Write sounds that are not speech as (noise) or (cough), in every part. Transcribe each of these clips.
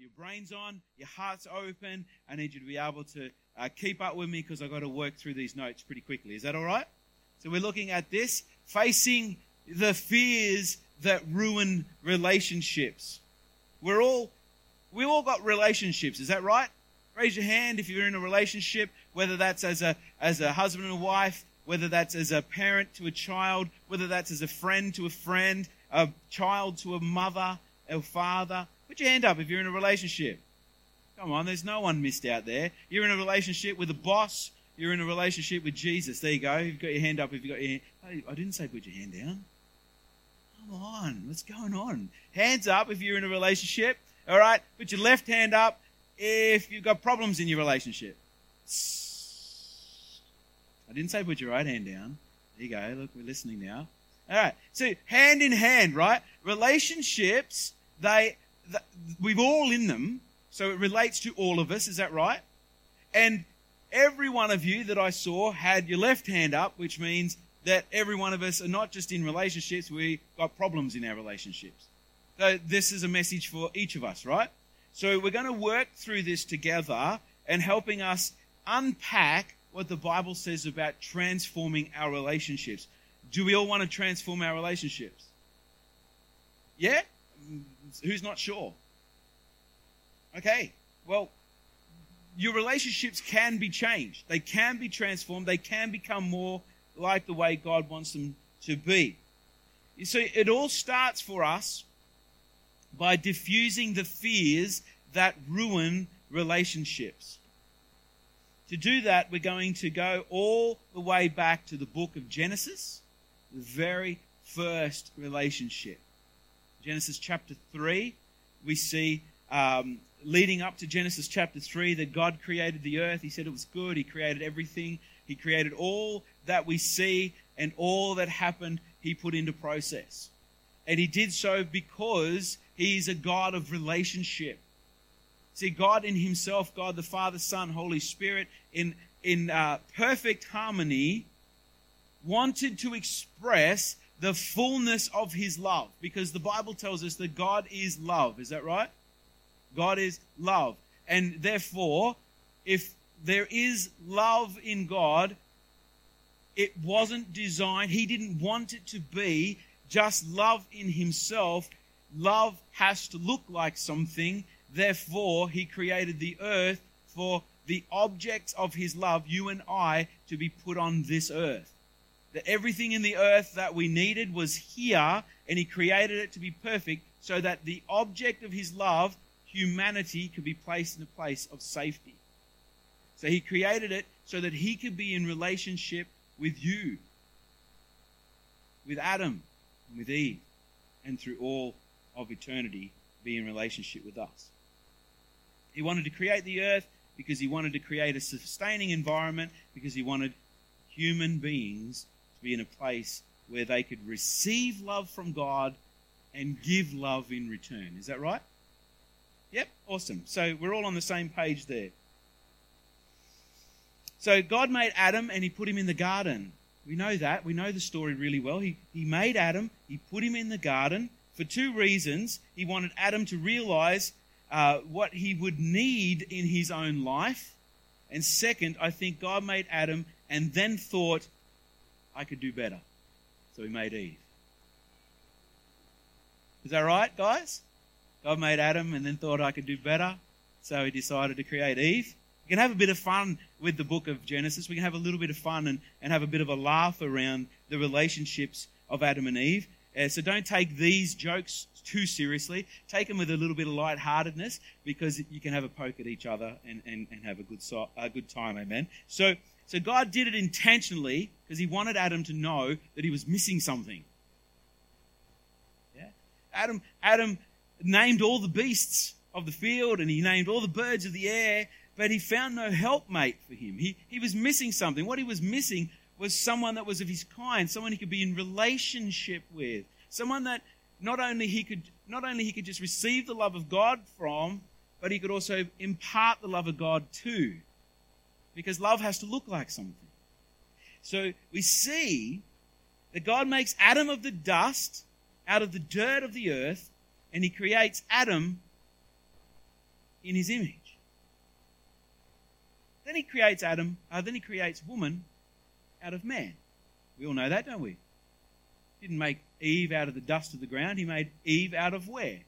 your brain's on, your heart's open. I need you to be able to uh, keep up with me because I've got to work through these notes pretty quickly. Is that all right? So we're looking at this facing the fears that ruin relationships. We're all we all got relationships, is that right? Raise your hand if you're in a relationship, whether that's as a as a husband and wife, whether that's as a parent to a child, whether that's as a friend to a friend, a child to a mother, a father. Put your hand up if you're in a relationship. Come on, there's no one missed out there. You're in a relationship with a boss. You're in a relationship with Jesus. There you go. You've got your hand up if you've got your hand. I didn't say put your hand down. Come on, what's going on? Hands up if you're in a relationship. All right, put your left hand up if you've got problems in your relationship. I didn't say put your right hand down. There you go. Look, we're listening now. All right. So hand in hand, right? Relationships, they, they we've all in them. So it relates to all of us. Is that right? And every one of you that I saw had your left hand up, which means that every one of us are not just in relationships, we got problems in our relationships. So this is a message for each of us, right? So we're going to work through this together and helping us unpack what the Bible says about transforming our relationships. Do we all want to transform our relationships? Yeah? Who's not sure? Okay, well, your relationships can be changed. They can be transformed. They can become more like the way God wants them to be. You see, it all starts for us by diffusing the fears that ruin relationships. To do that, we're going to go all the way back to the book of Genesis, the very first relationship. Genesis chapter 3, we see um, leading up to Genesis chapter 3 that God created the earth. He said it was good. He created everything. He created all that we see and all that happened, He put into process. And He did so because He's a God of relationship. See, God in Himself, God the Father, Son, Holy Spirit, in, in uh, perfect harmony, wanted to express the fullness of His love. Because the Bible tells us that God is love. Is that right? God is love. And therefore, if there is love in God, it wasn't designed, He didn't want it to be just love in Himself. Love has to look like something. Therefore, He created the earth for the objects of His love, you and I, to be put on this earth. That everything in the earth that we needed was here, and He created it to be perfect so that the object of His love, humanity, could be placed in a place of safety. So He created it so that He could be in relationship with you, with Adam, and with Eve, and through all of eternity be in relationship with us. He wanted to create the earth because he wanted to create a sustaining environment, because he wanted human beings be in a place where they could receive love from God and give love in return. Is that right? Yep, awesome. So we're all on the same page there. So God made Adam and he put him in the garden. We know that. We know the story really well. He, he made Adam, he put him in the garden for two reasons. He wanted Adam to realize uh, what he would need in his own life. And second, I think God made Adam and then thought, I could do better. So he made Eve. Is that right, guys? God made Adam and then thought I could do better. So he decided to create Eve. We can have a bit of fun with the book of Genesis. We can have a little bit of fun and, and have a bit of a laugh around the relationships of Adam and Eve. Uh, so don't take these jokes too seriously. Take them with a little bit of lightheartedness because you can have a poke at each other and, and, and have a good, so, a good time. Amen. So, so God did it intentionally because he wanted Adam to know that he was missing something. Yeah? Adam, Adam named all the beasts of the field and he named all the birds of the air, but he found no helpmate for him. He, he was missing something. What he was missing was someone that was of his kind, someone he could be in relationship with, someone that not only he could not only he could just receive the love of God from, but he could also impart the love of God to. Because love has to look like something. So we see that God makes Adam of the dust, out of the dirt of the earth, and he creates Adam in his image. Then he creates Adam, uh, then he creates woman out of man. We all know that, don't we? He didn't make Eve out of the dust of the ground. He made Eve out of where?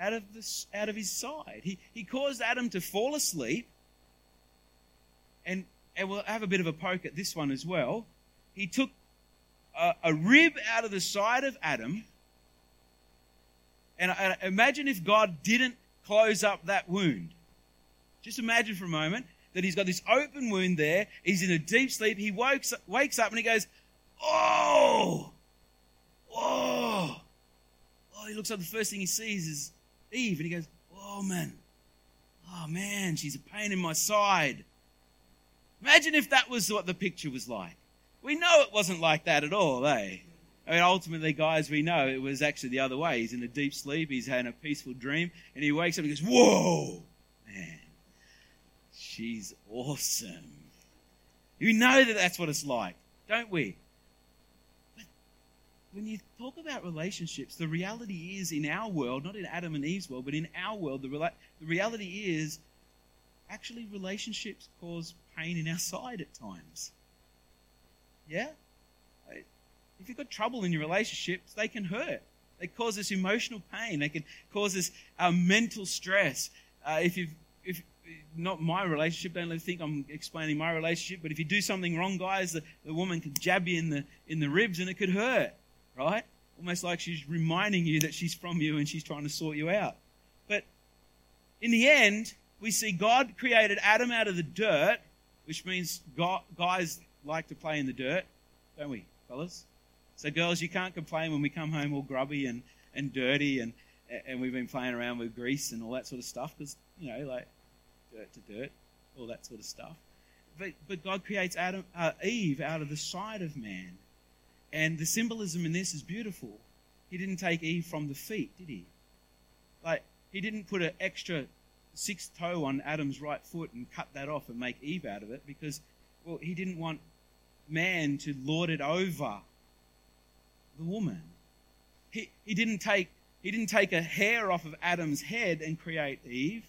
Out of, the, out of his side. He, he caused Adam to fall asleep. And, and we'll have a bit of a poke at this one as well. He took a, a rib out of the side of Adam. And, and imagine if God didn't close up that wound. Just imagine for a moment that he's got this open wound there. He's in a deep sleep. He wakes, wakes up and he goes, Oh! Oh! Oh, he looks up. The first thing he sees is Eve. And he goes, Oh, man. Oh, man, she's a pain in my side. Imagine if that was what the picture was like. We know it wasn't like that at all, eh? I mean, ultimately, guys, we know it was actually the other way. He's in a deep sleep, he's having a peaceful dream, and he wakes up and goes, Whoa, man, she's awesome. We know that that's what it's like, don't we? But when you talk about relationships, the reality is in our world, not in Adam and Eve's world, but in our world, the, rela- the reality is actually relationships cause pain in our side at times. Yeah? If you've got trouble in your relationships, they can hurt. They cause us emotional pain. They can cause us uh, mental stress. Uh, if you've, if not my relationship, don't think I'm explaining my relationship, but if you do something wrong, guys, the, the woman could jab you in the, in the ribs and it could hurt, right? Almost like she's reminding you that she's from you and she's trying to sort you out. But in the end, we see God created Adam out of the dirt, which means guys like to play in the dirt, don't we, fellas? So, girls, you can't complain when we come home all grubby and, and dirty and, and we've been playing around with grease and all that sort of stuff because, you know, like dirt to dirt, all that sort of stuff. But, but God creates Adam, uh, Eve out of the side of man. And the symbolism in this is beautiful. He didn't take Eve from the feet, did he? Like, he didn't put an extra sixth toe on Adam's right foot and cut that off and make Eve out of it because, well, he didn't want man to lord it over the woman. He, he, didn't take, he didn't take a hair off of Adam's head and create Eve,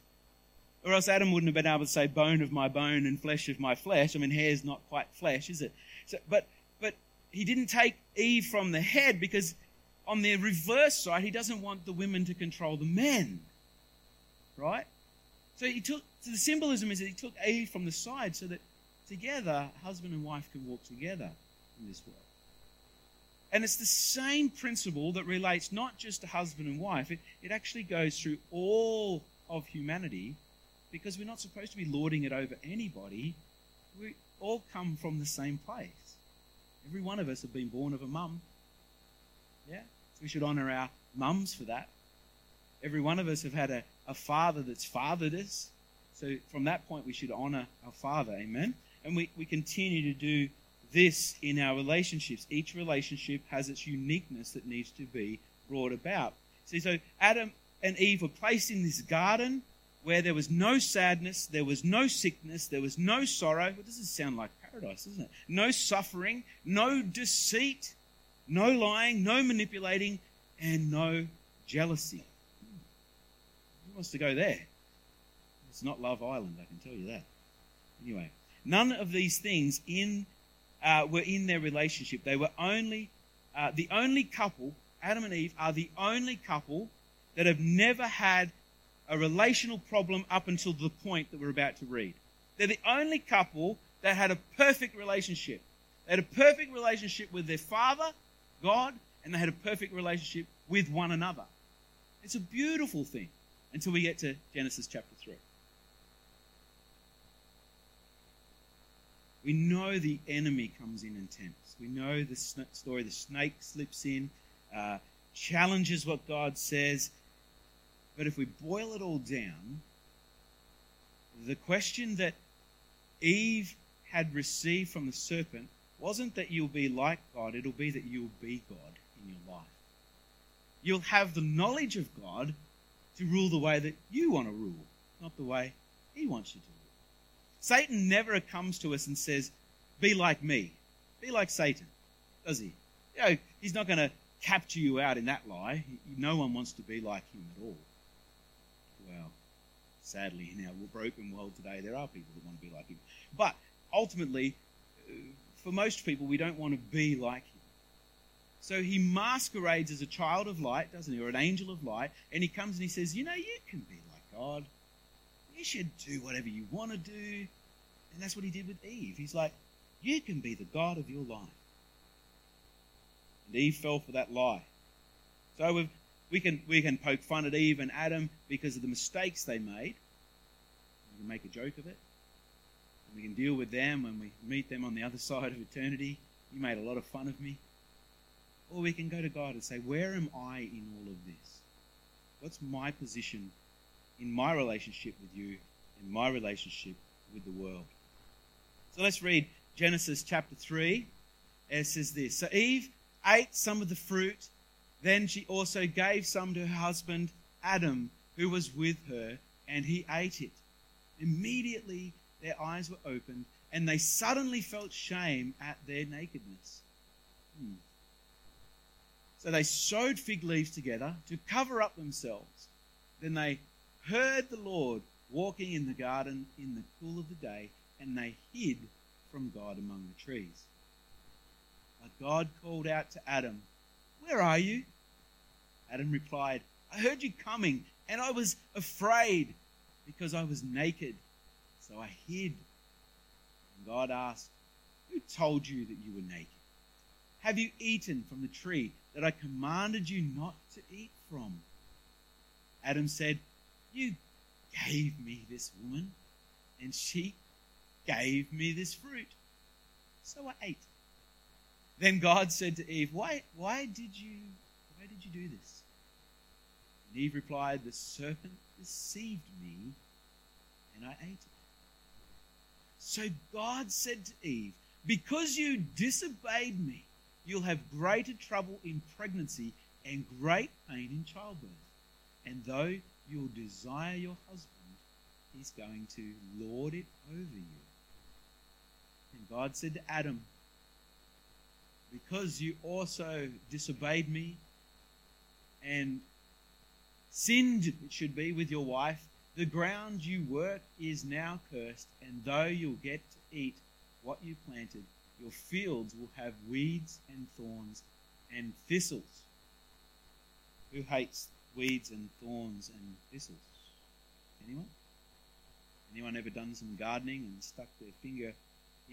or else Adam wouldn't have been able to say bone of my bone and flesh of my flesh. I mean, hair's not quite flesh, is it? So, but, but he didn't take Eve from the head because on the reverse side, he doesn't want the women to control the men. Right? So he took so the symbolism is that he took Eve from the side so that together husband and wife can walk together in this world. And it's the same principle that relates not just to husband and wife, it, it actually goes through all of humanity because we're not supposed to be lording it over anybody. We all come from the same place. Every one of us have been born of a mum. Yeah? So we should honour our mums for that. Every one of us have had a, a father that's fathered us. So from that point, we should honour our father. Amen? And we, we continue to do this in our relationships. Each relationship has its uniqueness that needs to be brought about. See, so Adam and Eve were placed in this garden where there was no sadness, there was no sickness, there was no sorrow. Well, this does sound like paradise, doesn't it? No suffering, no deceit, no lying, no manipulating, and no jealousy. Wants to go there? It's not Love Island, I can tell you that. Anyway, none of these things in uh, were in their relationship. They were only uh, the only couple. Adam and Eve are the only couple that have never had a relational problem up until the point that we're about to read. They're the only couple that had a perfect relationship. They had a perfect relationship with their father, God, and they had a perfect relationship with one another. It's a beautiful thing until we get to Genesis chapter 3. We know the enemy comes in and tempts. We know the story. The snake slips in, uh, challenges what God says. But if we boil it all down, the question that Eve had received from the serpent wasn't that you'll be like God, it'll be that you'll be God in your life. You'll have the knowledge of God to rule the way that you want to rule, not the way He wants you to rule. Satan never comes to us and says, Be like me. Be like Satan, does he? You know, he's not going to capture you out in that lie. No one wants to be like him at all. Well, Sadly, in our broken world today, there are people that want to be like him. But ultimately, uh, for most people, we don't want to be like him. So he masquerades as a child of light, doesn't he, or an angel of light, and he comes and he says, You know, you can be like God. You should do whatever you want to do. And that's what he did with Eve. He's like, You can be the God of your life. And Eve fell for that lie. So we can, we can poke fun at Eve and Adam because of the mistakes they made. We can make a joke of it. And we can deal with them when we meet them on the other (laughs) side of eternity. You made a lot of fun of me. Or we can go to God and say, Where am I in all of this? What's my position in my relationship with you, in my relationship with the world? So let's read Genesis chapter 3. It says this So Eve ate some of the fruit, then she also gave some to her husband Adam, who was with her, and he ate it. Immediately their eyes were opened, and they suddenly felt shame at their nakedness. Hmm. So they sewed fig leaves together to cover up themselves. Then they heard the Lord walking in the garden in the cool of the day, and they hid from God among the trees. But God called out to Adam, Where are you? Adam replied, I heard you coming, and I was afraid because I was naked, so I hid. And God asked, Who told you that you were naked? Have you eaten from the tree that I commanded you not to eat from? Adam said, You gave me this woman, and she gave me this fruit. So I ate. Then God said to Eve, Why, why did you why did you do this? And Eve replied, The serpent deceived me, and I ate it. So God said to Eve, Because you disobeyed me, you'll have greater trouble in pregnancy and great pain in childbirth. And though you'll desire your husband, he's going to lord it over you. And God said to Adam, Because you also disobeyed me and sinned, it should be, with your wife, the ground you work is now cursed, and though you'll get to eat what you planted, your fields will have weeds and thorns and thistles. Who hates weeds and thorns and thistles? Anyone? Anyone ever done some gardening and stuck their finger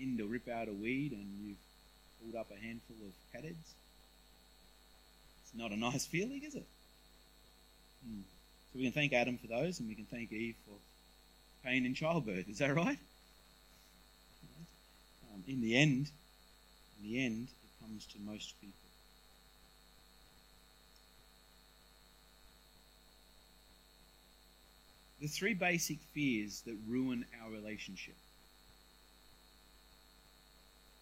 in to rip out a weed and you've pulled up a handful of catheads? It's not a (laughs) nice feeling, is it? Hmm. So we can thank Adam for those and we can thank Eve for pain in childbirth. Is that right? Um, in the end, in the end, it comes to most people. The three basic fears that ruin our relationship.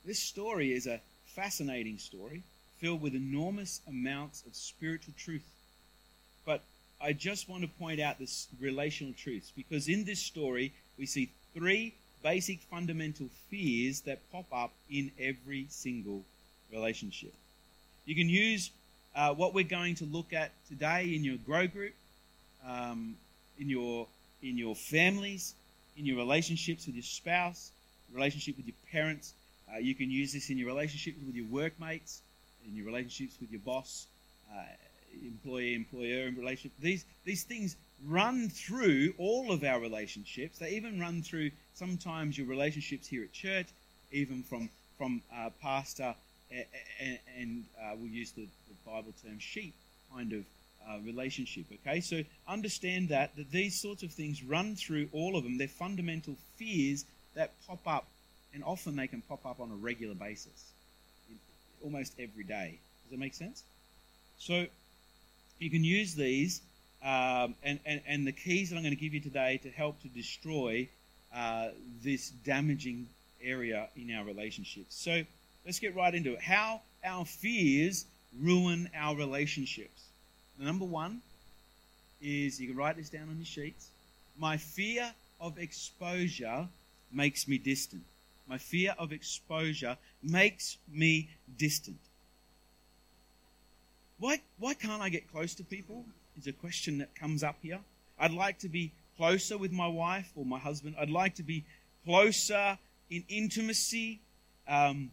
This story is a fascinating story filled with enormous amounts of spiritual truth. But I just want to point out this relational truths because in this story we see three basic fundamental fears that pop up in every single relationship. You can use uh, what we're going to look at today in your grow group, um, in your in your families, in your relationships with your spouse, relationship with your parents. Uh, you can use this in your relationships with your workmates, in your relationships with your boss, uh, employee employer relationship. These these things run through all of our relationships. They even run through sometimes your relationships here at church, even from from uh, pastor and, and uh, we'll use the, the, Bible term sheep kind of uh, relationship. Okay, so understand that that these sorts of things run through all of them. They're fundamental fears that pop up, and often they can pop up on a regular basis, almost every day. Does that make sense? So you can use these um, and, and, and the keys that I'm going to give you today to help to destroy uh, this damaging area in our relationships. So let's get right into it. How our fears ruin our relationships. The number one is you can write this down on your sheets. My fear of exposure makes me distant. My fear of exposure makes me distant. Why, why can't I get close to people? Is a question that comes up here. I'd like to be closer with my wife or my husband. I'd like to be closer in intimacy. Um,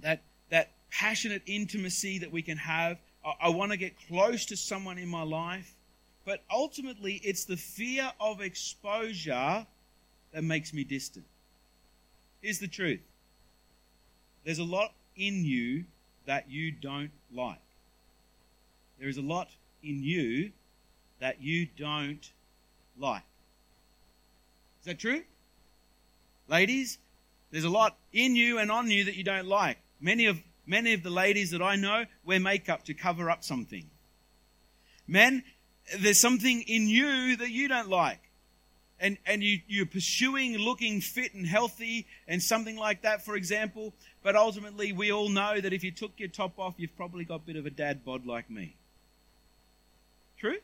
that that passionate intimacy that we can have. I, I want to get close to someone in my life. But ultimately, it's the fear of exposure that makes me distant. Here's the truth there's a lot in you that you don't like. There is a lot in you that you don't like. Is that true? Ladies, there's a lot in you and on you that you don't like. Many of many of the ladies that I know wear makeup to cover up something. Men, there's something in you that you don't like. And, and you, you're pursuing looking fit and healthy and something like that, for example. But ultimately, we all know that if you took your top off, you've probably got a bit of a dad bod like me. True?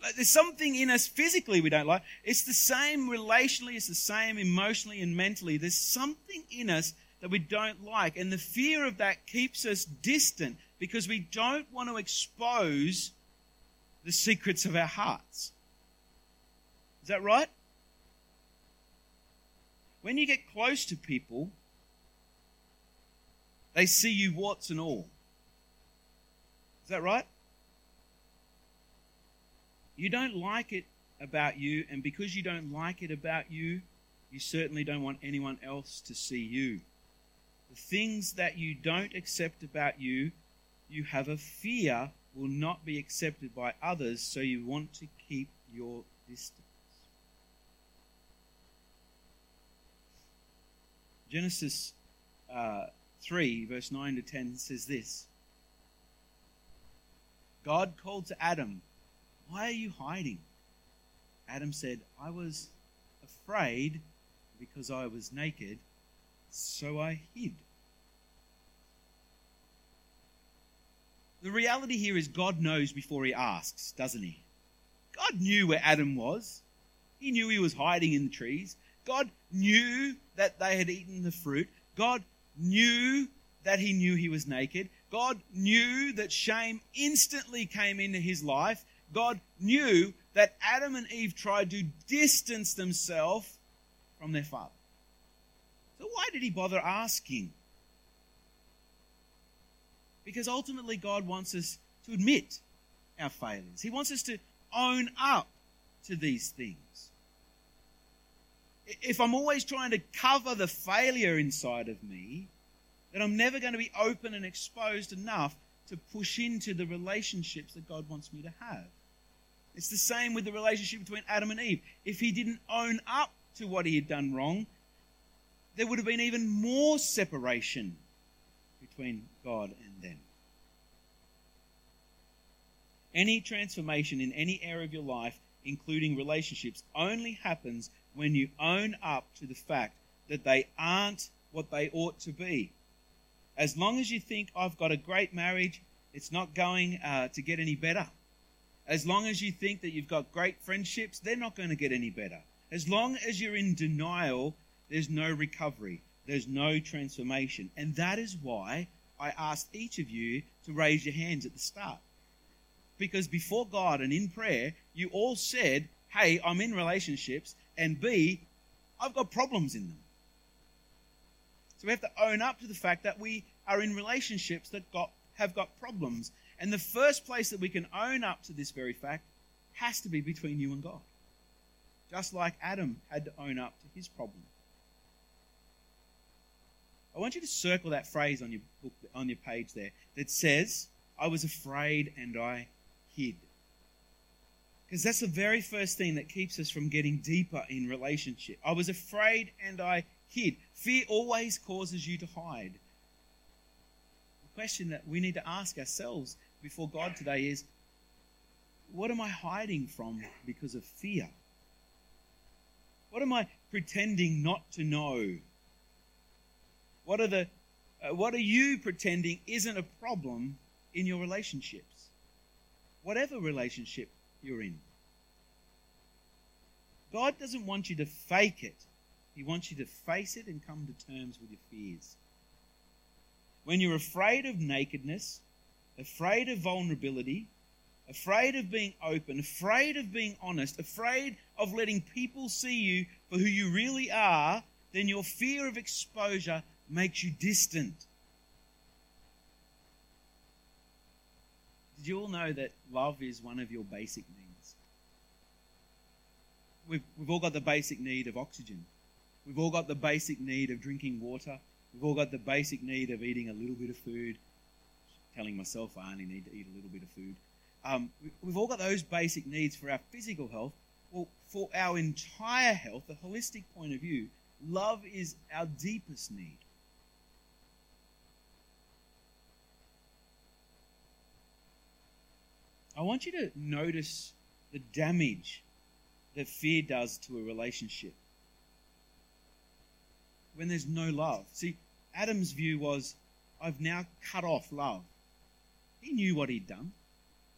Like, there's something in us physically we don't like. It's the same relationally, it's the same emotionally and mentally. There's something in us that we don't like. And the fear of that keeps us distant because we don't want to expose the secrets of our hearts. Is that right? When you get close to people, they see you warts and all. Is that right? You don't like it about you, and because you don't like it about you, you certainly don't want anyone else to see you. The things that you don't accept about you, you have a fear will not be accepted by others, so you want to keep your distance. Genesis uh, 3, verse 9 to 10 says this God called to Adam, Why are you hiding? Adam said, I was afraid because I was naked, so I hid. The reality here is God knows before he asks, doesn't he? God knew where Adam was. He knew he was hiding in the trees. God knew that they had eaten the fruit. God knew that he knew he was naked. God knew that shame instantly came into his life. God knew that Adam and Eve tried to distance themselves from their father. So why did he bother asking? Because ultimately, God wants us to admit our failings, He wants us to own up to these things. If I'm always trying to cover the failure inside of me, then I'm never going to be open and exposed enough to push into the relationships that God wants me to have. It's the same with the relationship between Adam and Eve. If he didn't own up to what he had done wrong, there would have been even more separation between God and them. Any transformation in any area of your life, including relationships, only happens when you own up to the fact that they aren't what they ought to be. As long as you think, I've got a great marriage, it's not going uh, to get any better. As long as you think that you've got great friendships, they're not going to get any better. As long as you're in denial, there's no recovery there's no transformation. And that is why I asked each of you to raise your hands at the start. Because before God and in prayer, you all said, Hey, I'm in relationships, and B, I've got problems in them. So we have to own up to the fact that we are in relationships that got, have got problems. And the first place that we can own up to this very fact has to be between you and God. Just like Adam had to own up to his problem. I want you to circle that phrase on your book, on your page there that says, I was afraid and I hid. Because that's the very first thing that keeps us from getting deeper in relationship. I was afraid and I hid. Fear always causes you to hide. The question that we need to ask ourselves before God today is what am I hiding from because of fear? What am I pretending not to know what are the uh, what are you pretending isn't a problem in your relationships? Whatever relationship you're in. God doesn't want you to fake it. He wants you to face it and come to terms with your fears. When you're afraid of nakedness, afraid of vulnerability, afraid of being open, afraid of being honest, afraid of letting people see you for who you really are, then your fear of exposure makes you distant. Did you all know that love is one of your basic needs? We've, we've all got the basic need of oxygen. We've all got the basic need of drinking water. We've all got the basic need of eating a little bit of food. Telling myself I only need to eat a little bit of food. Um, we've all got those basic needs for our physical health. Well, for our entire health, the holistic point of view, love is our deepest need. I want you to notice the damage that fear does to a relationship when there's no love. See, Adam's view was, I've now cut off love. He knew what he'd done.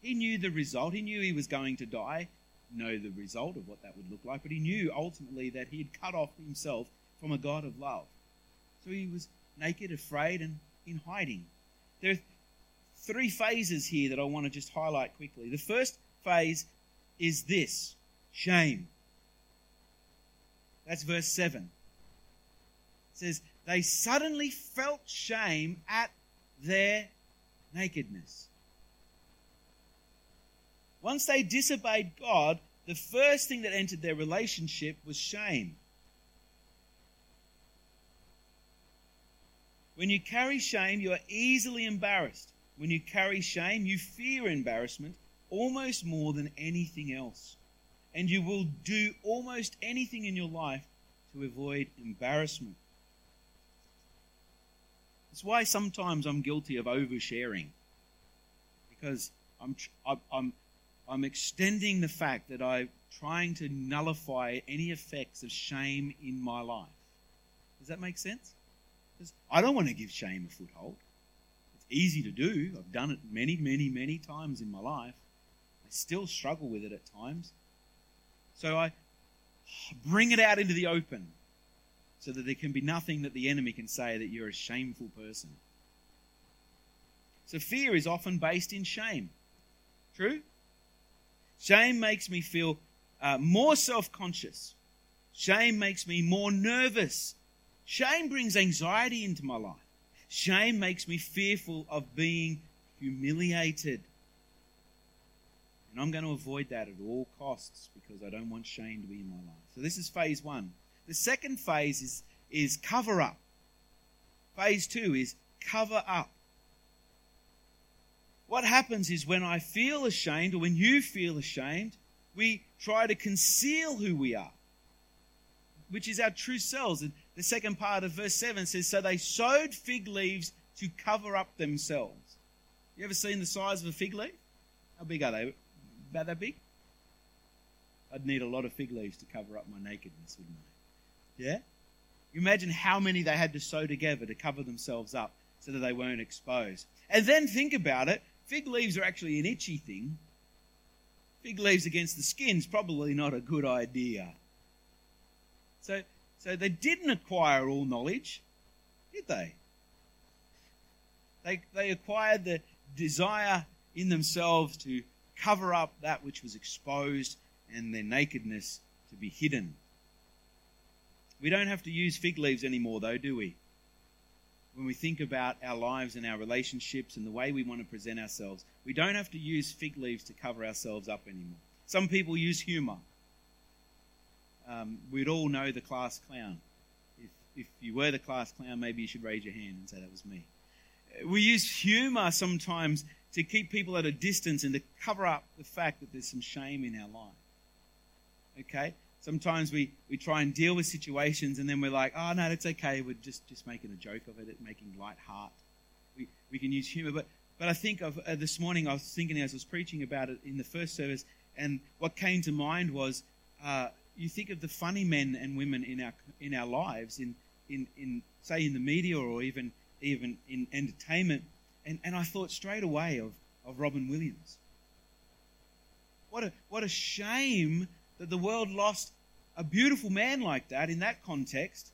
He knew the result. He knew he was going to die. Know the result of what that would look like, but he knew ultimately that he had cut off himself from a God of love. So he was naked, afraid, and in hiding. There are three phases here that I want to just highlight quickly. The first phase is this shame. That's verse 7. It says, They suddenly felt shame at their nakedness. Once they disobeyed God, the first thing that entered their relationship was shame. When you carry shame, you are easily embarrassed. When you carry shame, you fear embarrassment almost more than anything else. And you will do almost anything in your life to avoid embarrassment. It's why sometimes I'm guilty of oversharing. Because I'm, I'm, I'm extending the fact that I'm trying to nullify any effects of shame in my life. Does that make sense? Because I don't want to give shame a foothold It's easy to do. I've done it many, many, many times in my life. I still struggle with it at times. So I bring it out into the open so that there can be nothing that the enemy can say that you're a shameful person. So fear is often based in shame. True? Shame makes me feel uh, more self conscious. Shame makes me more nervous. Shame brings anxiety into my life. Shame makes me fearful of being humiliated. And I'm going to avoid that at all costs because I don't want shame to be in my life. So this is phase one. The second phase is, is cover up. Phase two is cover up. What happens is when I feel ashamed or when you feel ashamed, we try to conceal who we are, which is our true selves. And the second part of verse 7 says, So they sewed fig leaves to cover up themselves. You ever seen the size of a fig leaf? How big are they? About that big? I'd need a lot of fig leaves to cover up my nakedness, wouldn't I? Yeah? You imagine how many they had to sew together to cover themselves up so that they weren't exposed. And then think about it fig leaves are actually an itchy thing. Fig leaves against the skin is probably not a good idea. So so they didn't acquire all knowledge, did they? They, they acquired the desire in themselves to cover up that which was exposed and their nakedness to be hidden. We don't have to use fig leaves anymore, though, do we? When we think about our lives and our relationships and the way we want to present ourselves, we don't have to use fig leaves to cover ourselves up anymore. Some people use humor um, we'd all know the class clown. If, if you were the class clown, maybe you should raise your hand and say that was me. We use humor sometimes to keep people at a distance and to cover up the fact that there's some shame in our life. Okay? Sometimes we, we try and deal with situations and then we're like, oh, no, that's okay. We're just, just making a joke of it, making light heart. We, we can use humor. But, but I think of, uh, this morning I was thinking as I was preaching about it in the first service, and what came to mind was uh, you think of the funny men and women in our in our lives, in in, in say in the media or even even in entertainment, and, and I thought straight away of, of Robin Williams. What a what a shame that the world lost a beautiful man like that in that context,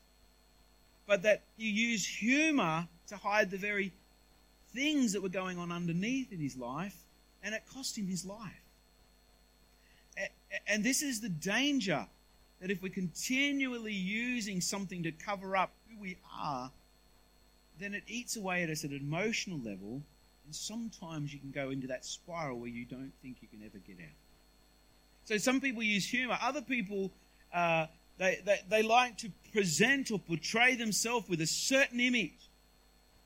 but that you use humor to hide the very things that were going on underneath in his life and it cost him his life. And this is the danger that if we're continually using something to cover up who we are, then it eats away at us at an emotional level, and sometimes you can go into that spiral where you don't think you can ever get out. So some people use humor, other people uh, they, they, they like to present or portray themselves with a certain image.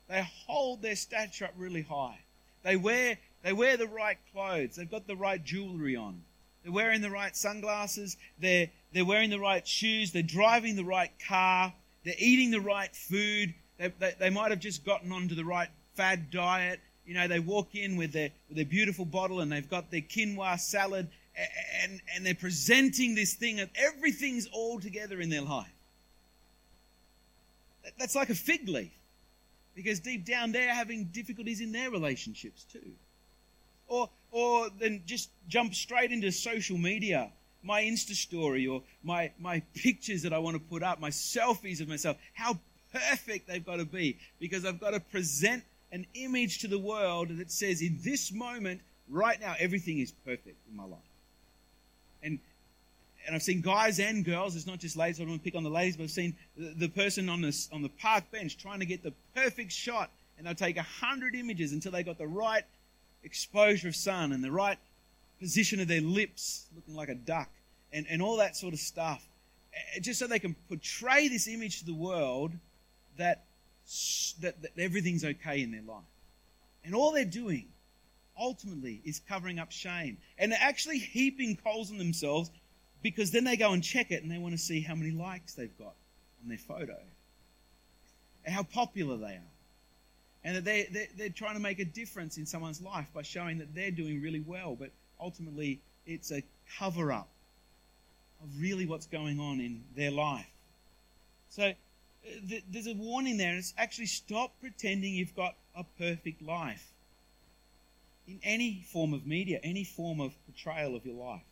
They hold their stature up really high. They wear, they wear the right clothes. They've got the right jewelry on. They're wearing the right sunglasses. They're, they're wearing the right shoes. They're driving the right car. They're eating the right food. They, they, they might have just gotten onto the right fad diet. You know, they walk in with their, with their beautiful bottle and they've got their quinoa salad and, and they're presenting this thing of everything's all together in their life. That's like a fig leaf because deep down they're having difficulties in their relationships too. Or, or then just jump straight into social media, my Insta story or my, my pictures that I want to put up, my selfies of myself, how perfect they've got to be because I've got to present an image to the world that says in this moment, right now, everything is perfect in my life. And and I've seen guys and girls. It's not just ladies. I don't want to pick on the ladies, but I've seen the, the person on the on the park bench trying to get the perfect shot, and they'll take a hundred images until they got the right exposure of sun and the right position of their lips, looking like a duck, and and all that sort of stuff, just so they can portray this image to the world that that, that everything's okay in their life. And all they're doing ultimately is covering up shame. And they're actually heaping coals on themselves because then they go and check it and they want to see how many likes they've got on their photo, and how popular they are. And that they, they're, they're trying to make a difference in someone's life by showing that they're doing really well, but ultimately it's a cover up of really what's going on in their life. So uh, there's a warning there, and it's actually stop pretending you've got a perfect life in any form of media, any form of portrayal of your life.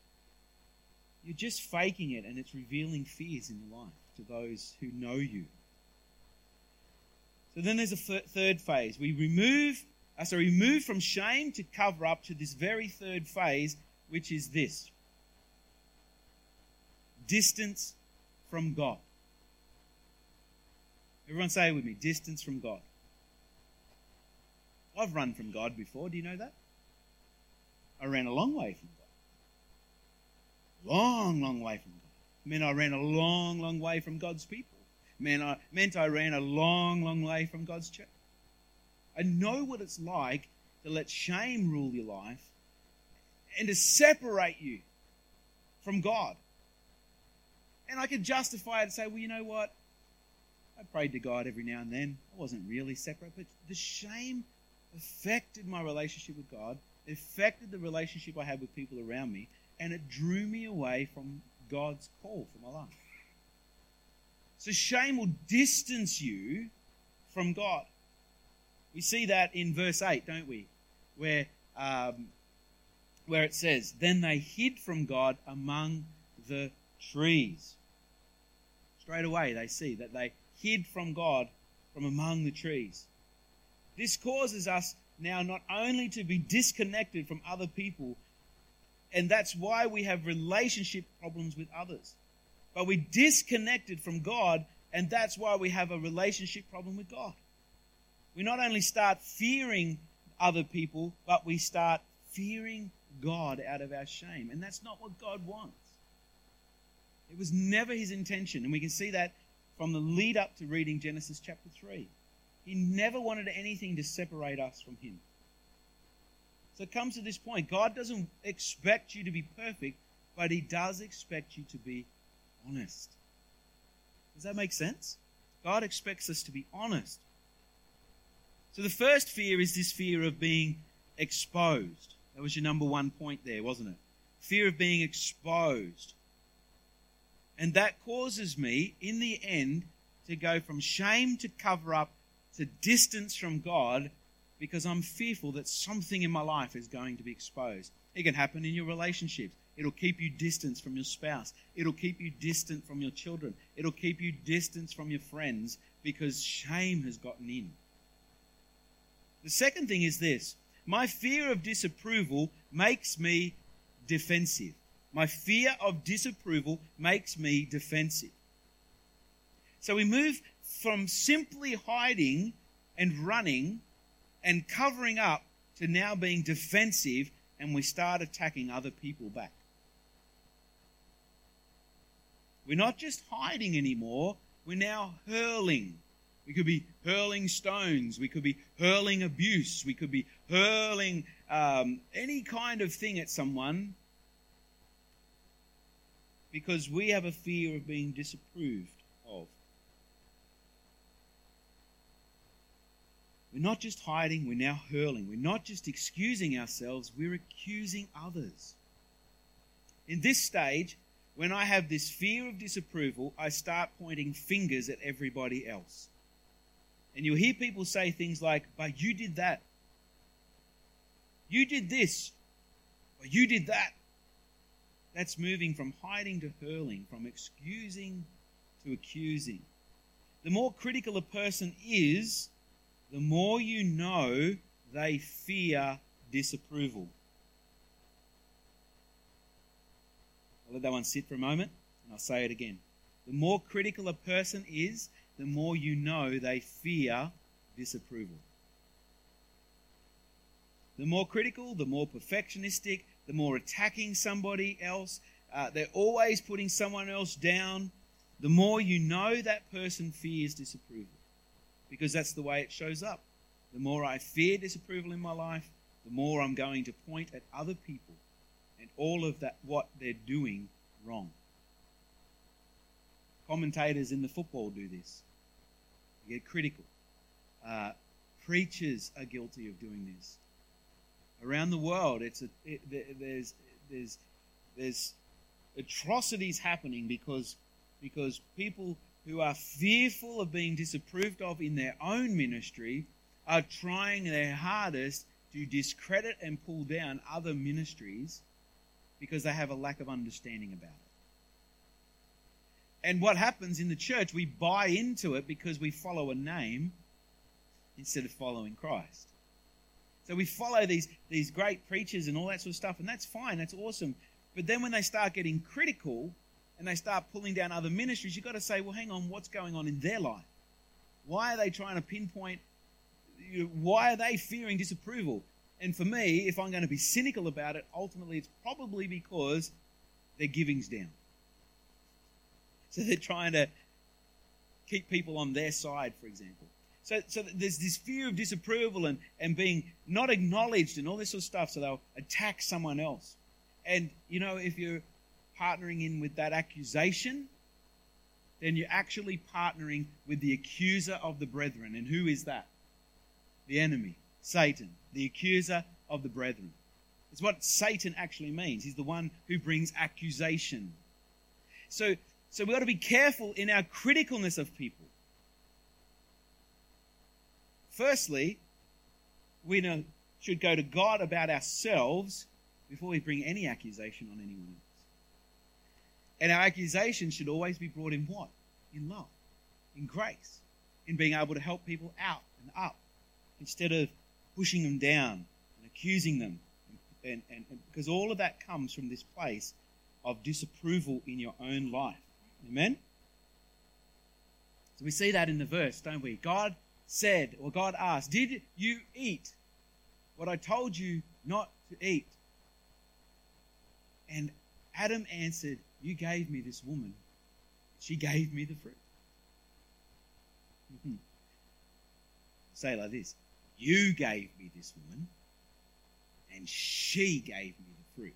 You're just faking it and it's revealing fears in your life to those who know you. So then there's a third phase. We remove, uh, so we move from shame to cover up to this very third phase, which is this distance from God. Everyone say it with me distance from God. I've run from God before. Do you know that? I ran a long way from God. Long, long way from God. Meant I ran a long, long way from God's people. Meant I, meant I ran a long, long way from God's church. I know what it's like to let shame rule your life and to separate you from God. And I could justify it and say, well, you know what? I prayed to God every now and then. I wasn't really separate, but the shame affected my relationship with God affected the relationship I had with people around me, and it drew me away from God's call for my life. So shame will distance you from God. We see that in verse 8, don't we? Where, um, where it says, Then they hid from God among the trees. Straight away, they see that they hid from God from among the trees. This causes us now not only to be disconnected from other people, and that's why we have relationship problems with others, but we're disconnected from God, and that's why we have a relationship problem with God. We not only start fearing other people, but we start fearing God out of our shame, and that's not what God wants. It was never his intention, and we can see that from the lead up to reading Genesis chapter 3. He never wanted anything to separate us from Him. So it comes to this point God doesn't expect you to be perfect, but He does expect you to be honest. Does that make sense? God expects us to be honest. So the first fear is this fear of being exposed. That was your number one point there, wasn't it? Fear of being exposed. And that causes me, in the end, to go from shame to cover up to distance from God because I'm fearful that something in my life is going to be exposed. It can happen in your relationships. It'll keep you distant from your spouse. It'll keep you distant from your children. It'll keep you distant from your friends because shame has gotten in. The second thing is this My fear of disapproval makes me defensive. My fear of disapproval makes me defensive. So we move from simply hiding and running and covering up to now being defensive and we start attacking other people back. We're not just hiding anymore, we're now hurling. We could be hurling stones. We could be hurling abuse. We could be hurling um, any kind of thing at someone because we have a fear of being disapproved of. We're not just hiding, we're now hurling. We're not just excusing ourselves, we're accusing others. In this stage, when I have this fear of disapproval, I start pointing fingers at everybody else. And you'll hear people say things like, But you did that. You did this. But you did that. That's moving from hiding to hurling, from excusing to accusing. The more critical a person is, the more you know they fear disapproval. I'll let that one sit for a moment and I'll say it again. The more critical a person is, the more you know they fear disapproval. The more critical, the more perfectionistic, the more attacking somebody else, uh, they're always putting someone else down, the more you know that person fears disapproval. Because that's the way it shows up. The more I fear disapproval in my life, the more I'm going to point at other people and all of that what they're doing wrong. Commentators in the football do this. They get critical. Uh, preachers are guilty of doing this. Around the world, it's a, it, there's there's there's atrocities happening because because people who are fearful of being disapproved of in their own ministry are trying their hardest to discredit and pull down other ministries because they have a lack of understanding about it. And what happens in the church, we buy into it because we follow a name instead of following Christ. So we follow these, these great preachers and all that sort of stuff, and that's fine, that's awesome. But then when they start getting critical and they start pulling down other ministries, you've got to say, well, hang on, what's going on in their life? Why are they trying to pinpoint, why are they fearing disapproval? And for me, if I'm going to be cynical about it, ultimately it's probably because their giving's down. So they're trying to keep people on their side, for example. So, so there's this fear of disapproval and, and being not acknowledged and all this sort of stuff, so they'll attack someone else. And, you know, if you're partnering in with that accusation, then you're actually partnering with the accuser of the brethren. And who is that? The enemy, Satan, the accuser of the brethren. It's what Satan actually means. He's the one who brings accusation. So so we've got to be careful in our criticalness of people. Firstly, we should go to God about ourselves before we bring any accusation on anyone else. And our accusation should always be brought in what? In love, in grace, in being able to help people out and up instead of pushing them down and accusing them. And, and, and because all of that comes from this place of disapproval in your own life. Amen? So we see that in the verse, don't we? God said, or God asked, Did you eat what I told you not to eat? And Adam answered, You gave me this woman. She gave me the fruit. Mm-hmm. Say it like this You gave me this woman, and she gave me the fruit.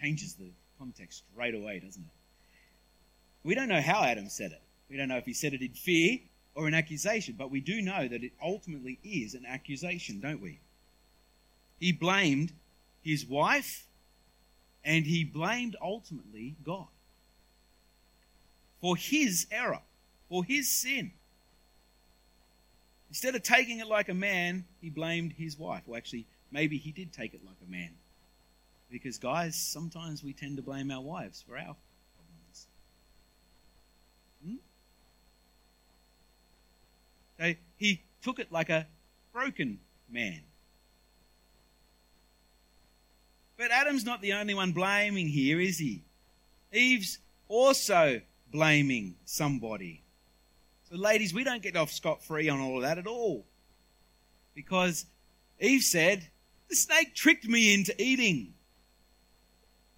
Changes the context straight away, doesn't it? We don't know how Adam said it. We don't know if he said it in fear or an accusation, but we do know that it ultimately is an accusation, don't we? He blamed his wife and he blamed ultimately God for his error, for his sin. Instead of taking it like a man, he blamed his wife. Well, actually, maybe he did take it like a man. Because, guys, sometimes we tend to blame our wives for our Hmm? So he took it like a broken man. But Adam's not the only one blaming here, is he? Eve's also blaming somebody. So, ladies, we don't get off scot free on all of that at all. Because Eve said, The snake tricked me into eating.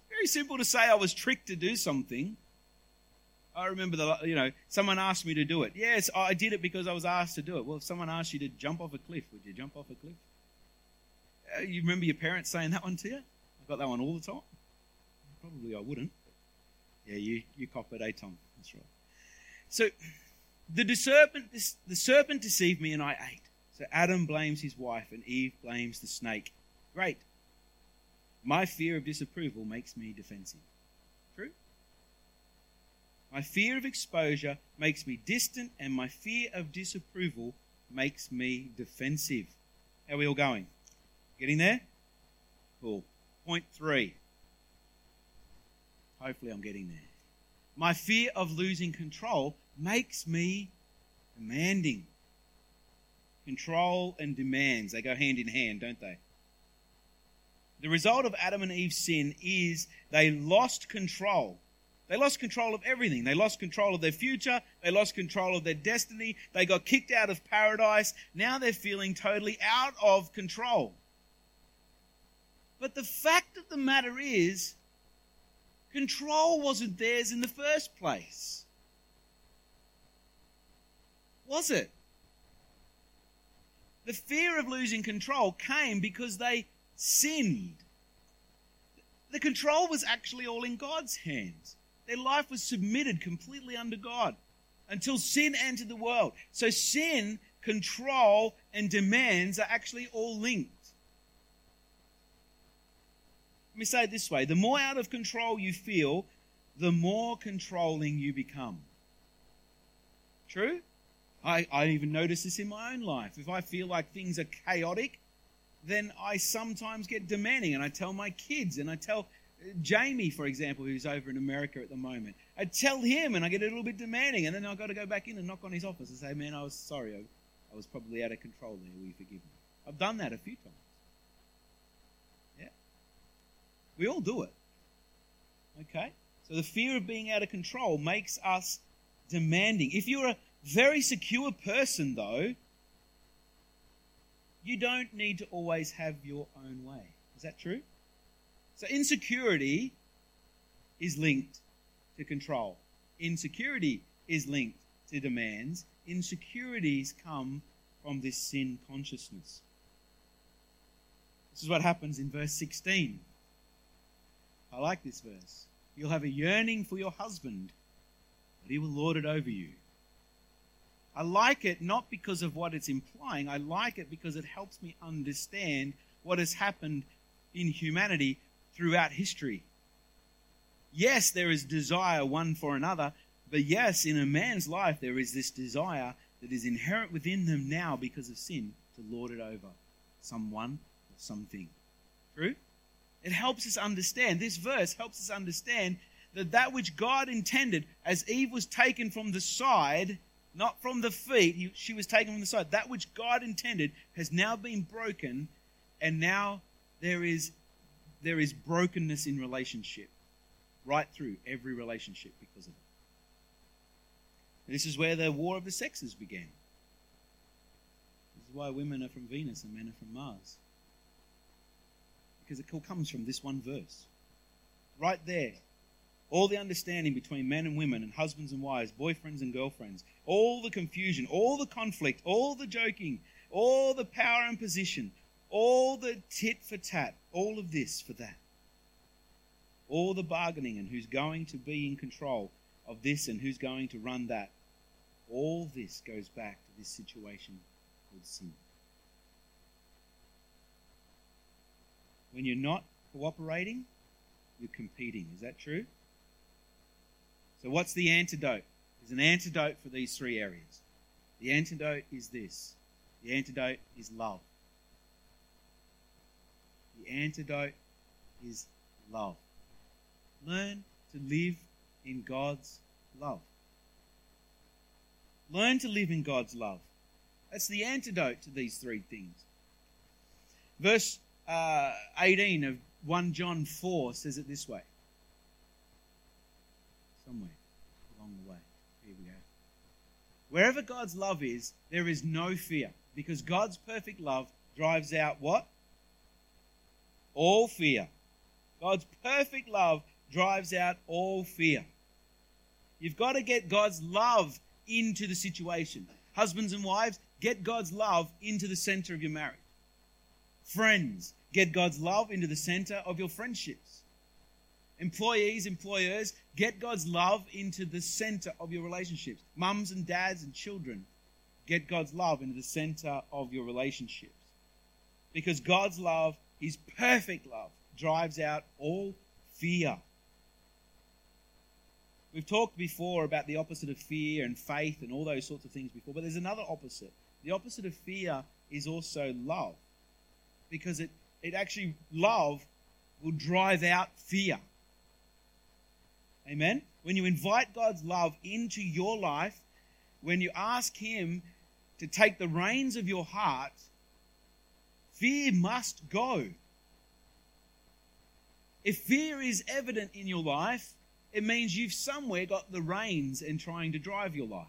Very simple to say I was tricked to do something. I remember the you know someone asked me to do it. Yes, I did it because I was asked to do it. Well, if someone asked you to jump off a cliff, would you jump off a cliff? Uh, you remember your parents saying that one to you? Got that one all the time. Probably I wouldn't. Yeah, you you cop it, eh, Tom? That's right. So the serpent the serpent deceived me and I ate. So Adam blames his wife and Eve blames the snake. Great. My fear of disapproval makes me defensive. True? My fear of exposure makes me distant, and my fear of disapproval makes me defensive. How are we all going? Getting there? Cool. Point three. Hopefully, I'm getting there. My fear of losing control makes me demanding. Control and demands, they go hand in hand, don't they? The result of Adam and Eve's sin is they lost control. They lost control of everything. They lost control of their future. They lost control of their destiny. They got kicked out of paradise. Now they're feeling totally out of control. But the fact of the matter is, control wasn't theirs in the first place. Was it? The fear of losing control came because they sinned. The control was actually all in God's hands. Their life was submitted completely under God until sin entered the world. So sin, control, and demands are actually all linked. Let me say it this way the more out of control you feel, the more controlling you become. True? I, I even notice this in my own life. If I feel like things are chaotic, then I sometimes get demanding and I tell my kids and I tell uh, Jamie, for example, who's over in America at the moment, I tell him and I get a little bit demanding and then I've got to go back in and knock on his office and say, man, I was sorry. I, I was probably out of control there. Will you forgive me? I've done that a few times. Yeah. We all do it. Okay? So the fear of being out of control makes us demanding. If you're a very secure person, though, you don't need to always have your own way. Is that true? So, insecurity is linked to control, insecurity is linked to demands. Insecurities come from this sin consciousness. This is what happens in verse 16. I like this verse. You'll have a yearning for your husband, but he will lord it over you. I like it not because of what it's implying, I like it because it helps me understand what has happened in humanity throughout history. Yes, there is desire one for another, but yes, in a man's life, there is this desire that is inherent within them now because of sin to lord it over someone or something. True? It helps us understand. This verse helps us understand that that which God intended as Eve was taken from the side not from the feet. He, she was taken from the side. That which God intended has now been broken, and now there is there is brokenness in relationship, right through every relationship because of it. This is where the war of the sexes began. This is why women are from Venus and men are from Mars. Because it all comes from this one verse. Right there, all the understanding between men and women and husbands and wives, boyfriends and girlfriends, all the confusion, all the conflict, all the joking, all the power and position, all the tit for tat, all of this for that. All the bargaining and who's going to be in control of this and who's going to run that. All this goes back to this situation called sin. When you're not cooperating, you're competing. Is that true? So, what's the antidote? There's an antidote for these three areas. The antidote is this the antidote is love. The antidote is love. Learn to live in God's love. Learn to live in God's love. That's the antidote to these three things. Verse uh, 18 of 1 John 4 says it this way. Somewhere along the way. Here we go. Wherever God's love is, there is no fear, because God's perfect love drives out what? All fear. God's perfect love drives out all fear. You've got to get God's love into the situation. Husbands and wives, get God's love into the center of your marriage. Friends, get God's love into the center of your friendships. Employees, employers, get God's love into the center of your relationships. Mums and dads and children, get God's love into the center of your relationships. Because God's love, His perfect love, drives out all fear. We've talked before about the opposite of fear and faith and all those sorts of things before, but there's another opposite. The opposite of fear is also love. Because it, it actually, love will drive out fear. Amen? When you invite God's love into your life, when you ask Him to take the reins of your heart, fear must go. If fear is evident in your life, it means you've somewhere got the reins and trying to drive your life.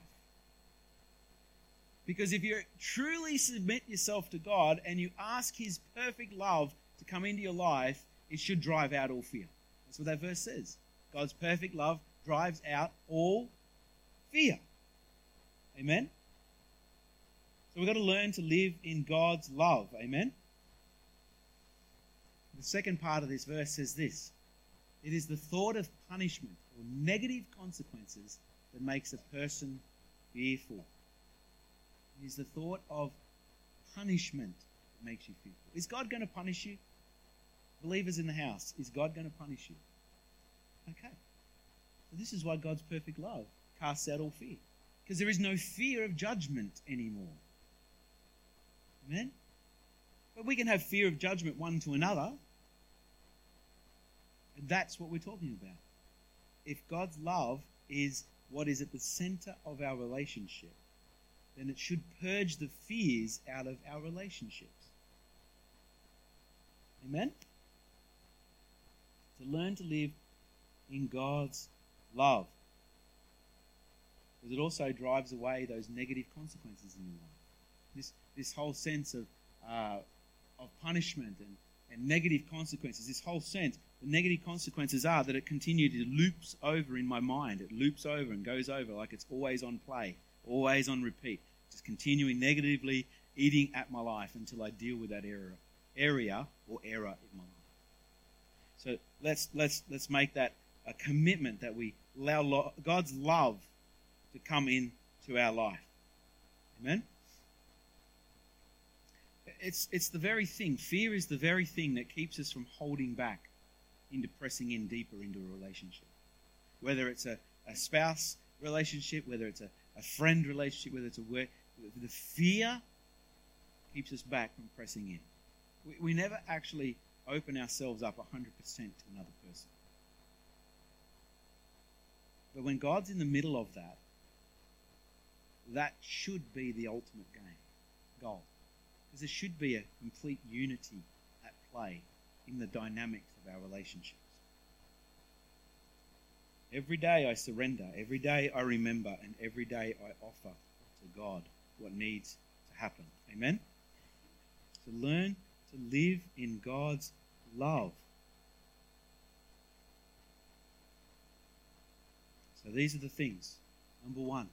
Because if you truly submit yourself to God and you ask His perfect love to come into your life, it should drive out all fear. That's what that verse says. God's perfect love drives out all fear. Amen? So we've got to learn to live in God's love. Amen? The second part of this verse says this it is the thought of punishment or negative consequences that makes a person fearful. Is the thought of punishment that makes you fearful. Is God going to punish you? Believers in the house, is God going to punish you? Okay. So this is why God's perfect love casts out all fear. Because there is no fear of judgment anymore. Amen? But we can have fear of judgment one to another. And that's what we're talking about. If God's love is what is at the center of our relationship, then it should purge the fears out of our relationships. Amen? To learn to live in God's love. Because it also drives away those negative consequences in your life. This, this whole sense of, uh, of punishment and, and negative consequences, this whole sense the negative consequences are that it continually loops over in my mind. It loops over and goes over like it's always on play, always on repeat, just continuing negatively eating at my life until I deal with that area, area or error in my life. So let's let's let's make that a commitment that we allow God's love to come into our life. Amen. It's it's the very thing. Fear is the very thing that keeps us from holding back into pressing in deeper into a relationship. Whether it's a, a spouse relationship, whether it's a, a friend relationship, whether it's a work, the fear keeps us back from pressing in. We, we never actually open ourselves up 100% to another person. But when God's in the middle of that, that should be the ultimate game, goal. Because there should be a complete unity at play in the dynamics of our relationships. Every day I surrender, every day I remember, and every day I offer to God what needs to happen. Amen? To learn to live in God's love. So these are the things. Number one,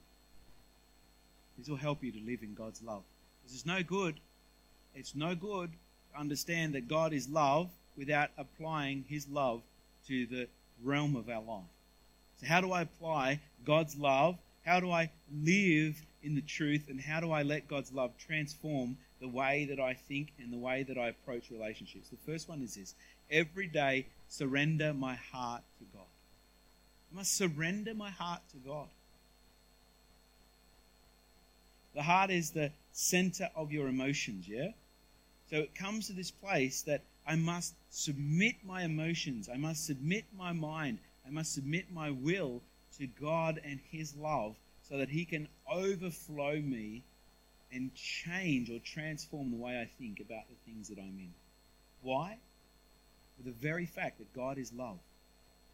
these will help you to live in God's love. Because it's no good, it's no good to understand that God is love without applying His love to the realm of our life. So, how do I apply God's love? How do I live in the truth? And how do I let God's love transform the way that I think and the way that I approach relationships? The first one is this every day, surrender my heart to God. I must surrender my heart to God. The heart is the center of your emotions, yeah? So it comes to this place that I must submit my emotions. I must submit my mind. I must submit my will to God and His love so that He can overflow me and change or transform the way I think about the things that I'm in. Why? with the very fact that God is love.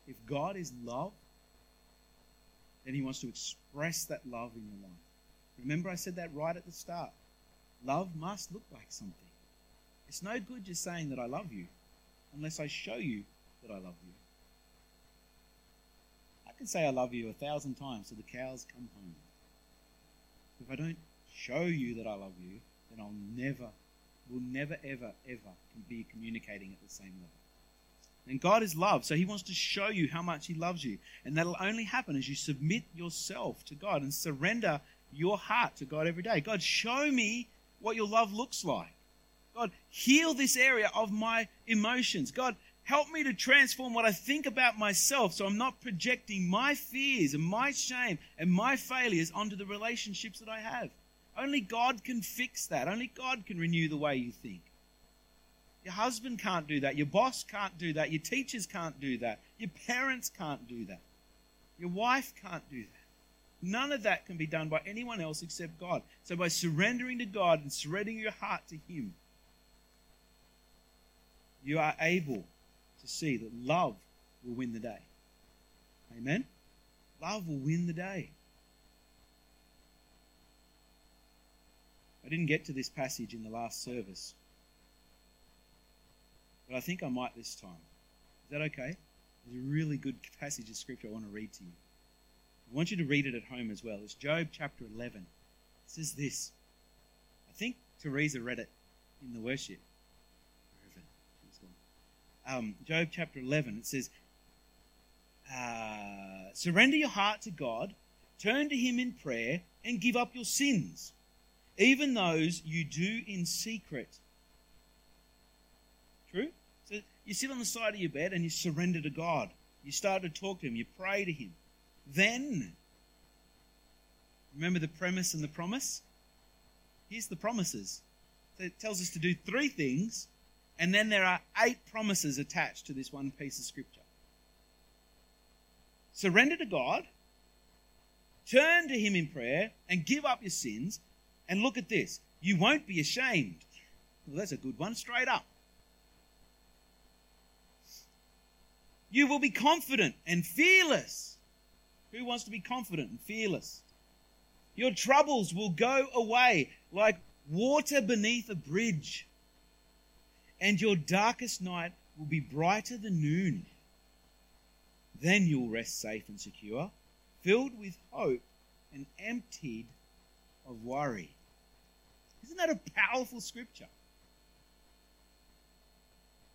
If God is love, then He wants to express that love in your life. Remember, I said that right at the start. Love must look like something. It's no good just saying that I love you unless I show you that I love you. I can say I love you a thousand times till the cows come home. If I don't show you that I love you, then I'll never, will never, ever, ever be communicating at the same level. And God is love, so He wants to show you how much He loves you. And that'll only happen as you submit yourself to God and surrender your heart to God every day. God, show me what your love looks like. God, heal this area of my emotions. God, help me to transform what I think about myself so I'm not projecting my fears and my shame and my failures onto the relationships that I have. Only God can fix that. Only God can renew the way you think. Your husband can't do that. Your boss can't do that. Your teachers can't do that. Your parents can't do that. Your wife can't do that. None of that can be done by anyone else except God. So by surrendering to God and surrendering your heart to Him, you are able to see that love will win the day. Amen? Love will win the day. I didn't get to this passage in the last service, but I think I might this time. Is that okay? There's a really good passage of scripture I want to read to you. I want you to read it at home as well. It's Job chapter 11. It says this. I think Teresa read it in the worship. Um, Job chapter 11, it says, uh, Surrender your heart to God, turn to Him in prayer, and give up your sins even those you do in secret. True? So you sit on the side of your bed and you surrender to God. You start to talk to Him, you pray to Him. Then, remember the premise and the promise? Here's the promises. it tells us to do three things, and then there are eight promises attached to this one piece of scripture. Surrender to God, turn to Him in prayer, and give up your sins, and look at this. You won't be ashamed. Well, that's a good one, straight up. You will be confident and fearless. Who wants to be confident and fearless? Your troubles will go away like water beneath a bridge, and your darkest night will be brighter than noon. Then you'll rest safe and secure, filled with hope and emptied of worry. Isn't that a powerful scripture?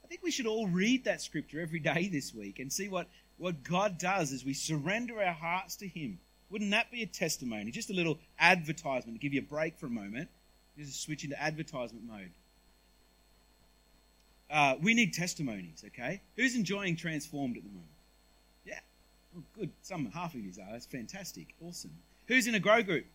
I think we should all read that scripture every day this week and see what, what God does as we surrender our hearts to Him. Wouldn't that be a testimony? Just a little advertisement to give you a break for a moment. Just switch into advertisement mode. Uh, we need testimonies, okay? Who's enjoying Transformed at the moment? Yeah. Oh, good. Some, half of you are. That's fantastic. Awesome. Who's in a grow group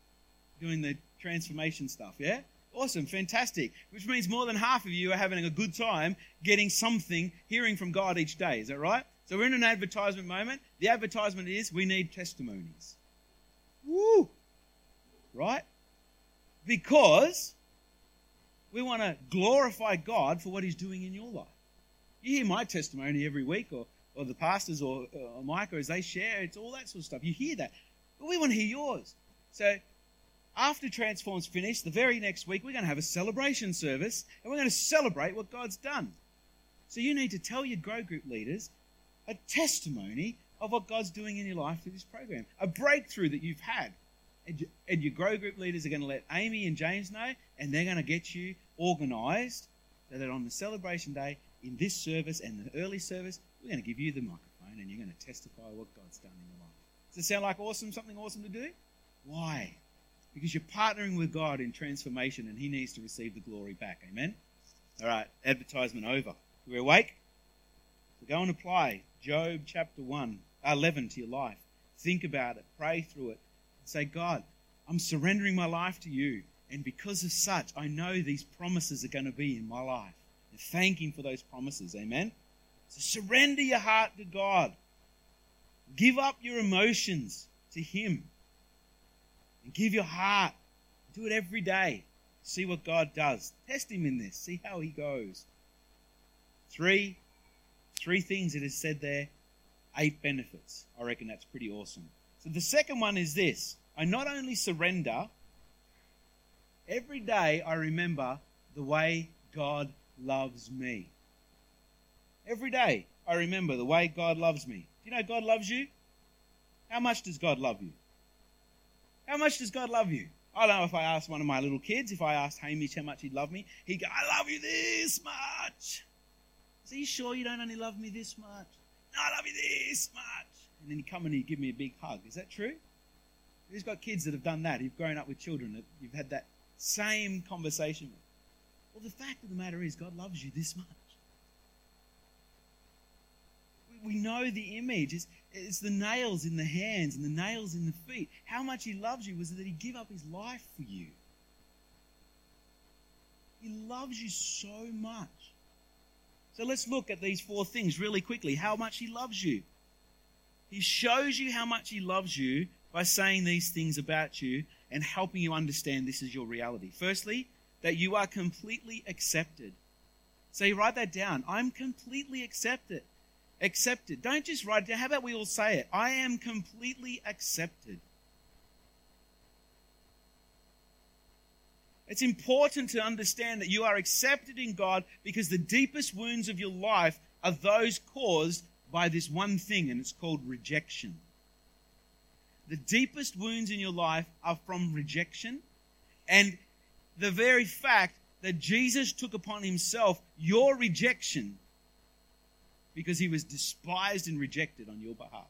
doing the transformation stuff? Yeah? Awesome, fantastic. Which means more than half of you are having a good time getting something, hearing from God each day. Is that right? So we're in an advertisement moment. The advertisement is we need testimonies. Woo! Right? Because we want to glorify God for what He's doing in your life. You hear my testimony every week, or, or the pastors, or, or Micah as they share. It's all that sort of stuff. You hear that. But we want to hear yours. So after Transform's finished, the very next week, we're going to have a celebration service and we're going to celebrate what God's done. So you need to tell your grow group leaders a testimony of what God's doing in your life through this program, a breakthrough that you've had. And, and your grow group leaders are going to let Amy and James know, and they're going to get you organized so that on the celebration day, in this service and the early service, we're going to give you the microphone and you're going to testify what God's done in your life. Does it sound like awesome, something awesome to do? Why? because you're partnering with God in transformation and He needs to receive the glory back. Amen? All right, advertisement over. We're awake? So go and apply Job chapter 1, uh, 11 to your life. Think about it, pray through it, say, God, I'm surrendering my life to you. And because of such, I know these promises are going to be in my life. And thank Him for those promises. Amen? So surrender your heart to God. Give up your emotions to Him. And give your heart. Do it every day. See what God does. Test Him in this. See how He goes. Three, Three things it has said there, eight benefits. I reckon that's pretty awesome. So the second one is this I not only surrender, every day I remember the way God loves me. Every day I remember the way God loves me. Do you know God loves you? How much does God love you? How much does God love you? I don't know if I asked one of my little kids, if I asked Hamish how much he'd love me, he'd go, I love you this much. Are you sure you don't only love me this much? No, I love you this much. And then he'd come and he'd give me a big hug. Is that true? Who's got kids that have done that? You've grown up with children that you've had that same conversation. Well, the fact of the matter is, God loves you this much. We know the image. It's, it's the nails in the hands and the nails in the feet. How much He loves you was that He gave up His life for you. He loves you so much. So let's look at these four things really quickly. How much He loves you. He shows you how much He loves you by saying these things about you and helping you understand this is your reality. Firstly, that you are completely accepted. So you write that down. I'm completely accepted. Accepted. Don't just write it down. How about we all say it? I am completely accepted. It's important to understand that you are accepted in God because the deepest wounds of your life are those caused by this one thing, and it's called rejection. The deepest wounds in your life are from rejection, and the very fact that Jesus took upon himself your rejection because he was despised and rejected on your behalf.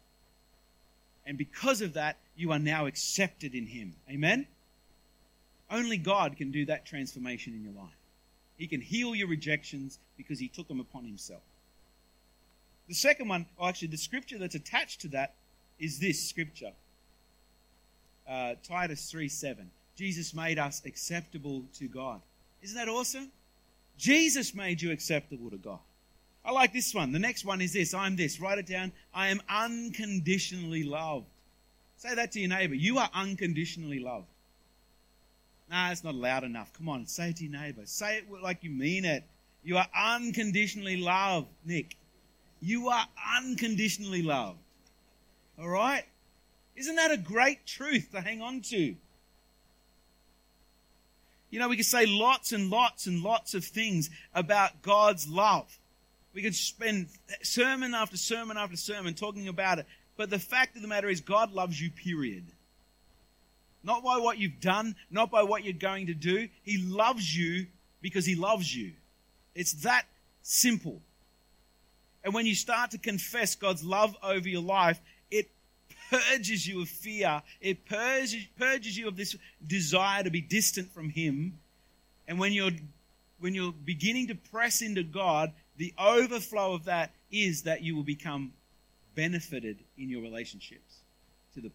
And because of that, you are now accepted in him. Amen? Only God can do that transformation in your life. He can heal your rejections because he took them upon himself. The second one, or actually, the scripture that's attached to that is this scripture uh, Titus 3 7. Jesus made us acceptable to God. Isn't that awesome? Jesus made you acceptable to God. I like this one. The next one is this I'm this. Write it down. I am unconditionally loved. Say that to your neighbor. You are unconditionally loved. Nah, it's not loud enough. Come on, say it to your neighbor. Say it like you mean it. You are unconditionally loved, Nick. You are unconditionally loved. All right? Isn't that a great truth to hang on to? You know, we could say lots and lots and lots of things about God's love. We could spend sermon after sermon after sermon talking about it. But the fact of the matter is, God loves you, period. Not by what you've done, not by what you're going to do. He loves you because He loves you. It's that simple. And when you start to confess God's love over your life, purges you of fear. It purges, purges you of this desire to be distant from Him. And when you're, when you're beginning to press into God, the overflow of that is that you will become benefited in your relationships to the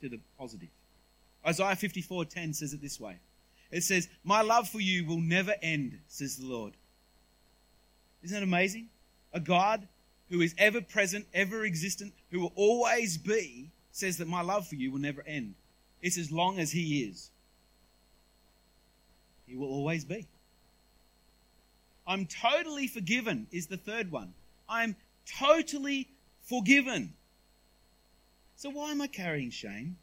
to the positive. Isaiah 54:10 says it this way. It says, "My love for you will never end," says the Lord. Isn't that amazing? A God who is ever present, ever existent, who will always be, says that my love for you will never end. It's as long as He is. He will always be. I'm totally forgiven is the third one. I'm totally forgiven. So why am I carrying shame?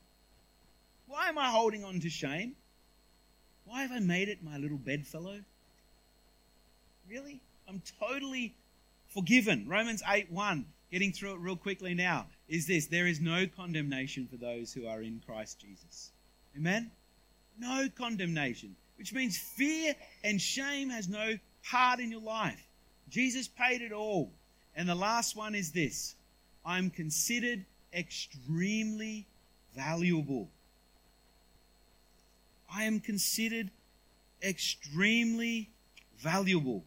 Why am I holding on to shame? Why have I made it my little bedfellow? Really? I'm totally forgiven. Romans 8 1, getting through it real quickly now, is this there is no condemnation for those who are in Christ Jesus. Amen? No condemnation, which means fear and shame has no part in your life. Jesus paid it all. And the last one is this I'm considered extremely valuable. I am considered extremely valuable.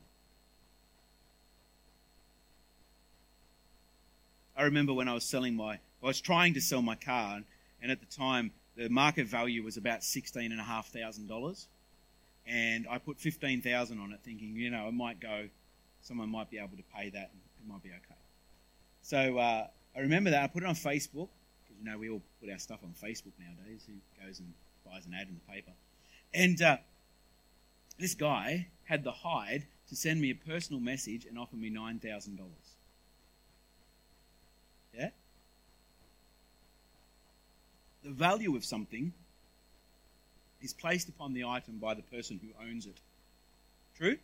I remember when I was selling my, I was trying to sell my car, and at the time the market value was about sixteen and a half thousand dollars and I put fifteen thousand on it, thinking, you know, it might go, someone might be able to pay that, and it might be okay. So uh, I remember that I put it on Facebook because you know we all put our stuff on Facebook nowadays. Who goes and buys an ad in the paper? And uh, this guy had the hide to send me a personal message and offer me nine thousand dollars. Yeah? The value of something is placed upon the item by the person who owns it. True?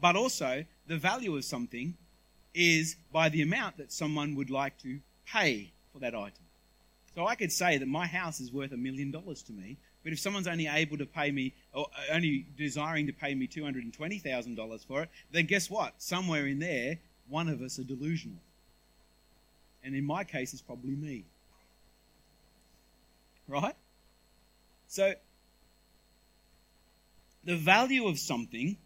But also, the value of something is by the amount that someone would like to pay for that item. So I could say that my house is worth a million dollars to me, but if someone's only able to pay me, or only desiring to pay me $220,000 for it, then guess what? Somewhere in there, one of us are delusional. And in my case, it's probably me. Right? So, the value of something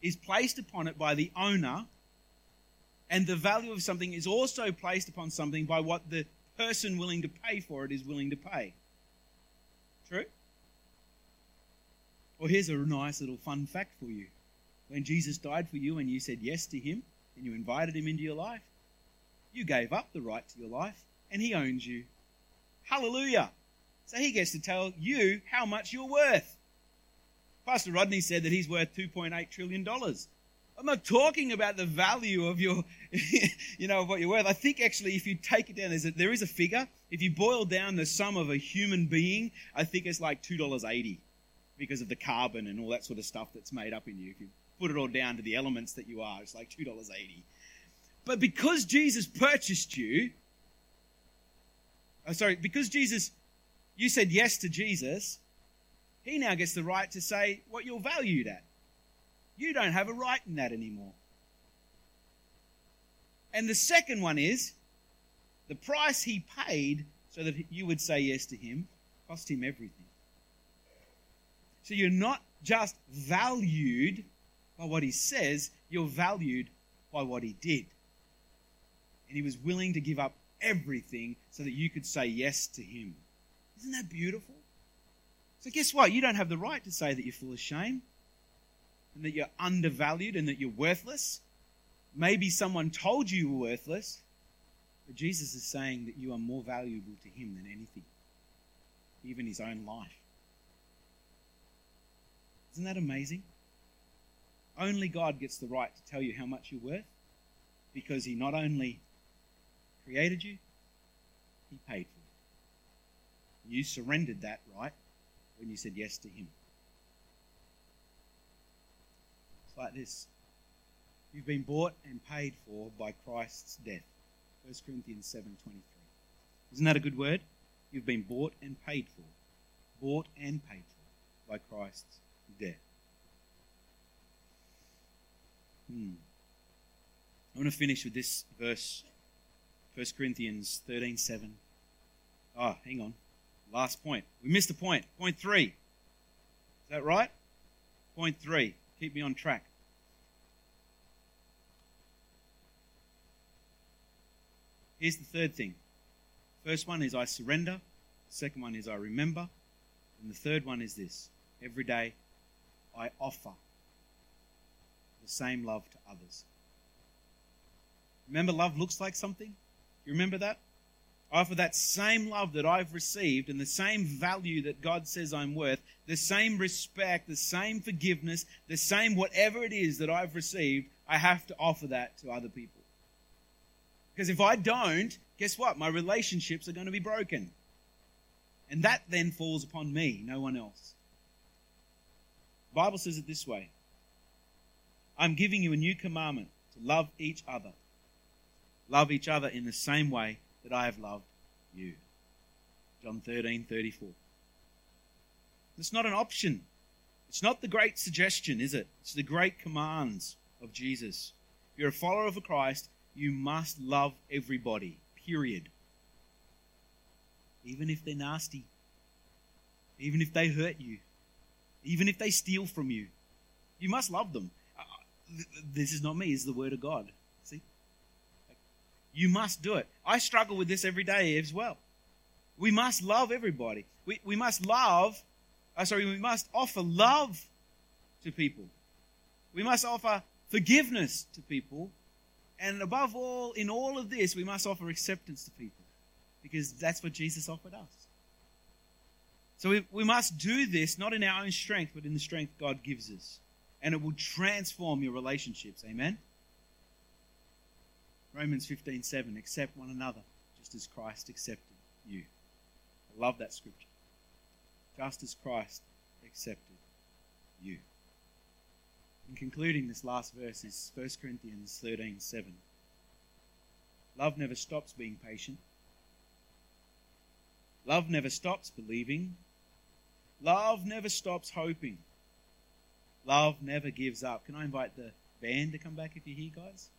is placed upon it by the owner, and the value of something is also placed upon something by what the person willing to pay for it is willing to pay. True? Well, here's a nice little fun fact for you. When Jesus died for you and you said yes to him and you invited him into your life, you gave up the right to your life and he owns you. Hallelujah. So he gets to tell you how much you're worth. Pastor Rodney said that he's worth $2.8 trillion. I'm not talking about the value of your, (laughs) you know, of what you're worth. I think actually, if you take it down, there's a, there is a figure. If you boil down the sum of a human being, I think it's like $2.80 because of the carbon and all that sort of stuff that's made up in you. If you put it all down to the elements that you are, it's like $2.80. But because Jesus purchased you, oh, sorry, because Jesus, you said yes to Jesus, he now gets the right to say what you're valued at. You don't have a right in that anymore. And the second one is the price he paid so that you would say yes to him cost him everything. So you're not just valued by what he says, you're valued by what he did. And he was willing to give up everything so that you could say yes to him. Isn't that beautiful? So, guess what? You don't have the right to say that you're full of shame and that you're undervalued and that you're worthless. Maybe someone told you you were worthless, but Jesus is saying that you are more valuable to him than anything, even his own life. Isn't that amazing? Only God gets the right to tell you how much you're worth because he not only created you, he paid for it. You surrendered that right when you said yes to him. It's like this. You've been bought and paid for by Christ's death. 1 Corinthians 7:23. Isn't that a good word? You've been bought and paid for. Bought and paid for by Christ's death. Hmm. I want to finish with this verse, 1 Corinthians 13:7. Oh, ah, hang on. Last point. We missed a point. Point three. Is that right? Point three. Keep me on track. Here's the third thing. First one is I surrender. second one is I remember. And the third one is this. Every day I offer the same love to others. Remember, love looks like something? You remember that? I offer that same love that I've received and the same value that God says I'm worth, the same respect, the same forgiveness, the same whatever it is that I've received, I have to offer that to other people. Because if I don't, guess what? My relationships are going to be broken. And that then falls upon me, no one else. The Bible says it this way I'm giving you a new commandment to love each other. Love each other in the same way that I have loved you. John 13, 34. It's not an option. It's not the great suggestion, is it? It's the great commands of Jesus. If you're a follower of Christ, you must love everybody, period. Even if they're nasty, even if they hurt you, even if they steal from you, you must love them. Uh, this is not me, it's the Word of God. You must do it. I struggle with this every day as well. We must love everybody. We, we must love, uh, sorry, we must offer love to people. We must offer forgiveness to people. And above all, in all of this, we must offer acceptance to people because that's what Jesus offered us. So we, we must do this not in our own strength, but in the strength God gives us. And it will transform your relationships. Amen? Romans 15 7, accept one another just as Christ accepted you. I love that scripture. Just as Christ accepted you. In concluding this last verse is 1 Corinthians 13 7. Love never stops being patient. Love never stops believing. Love never stops hoping. Love never gives up. Can I invite the band to come back if you're here, guys?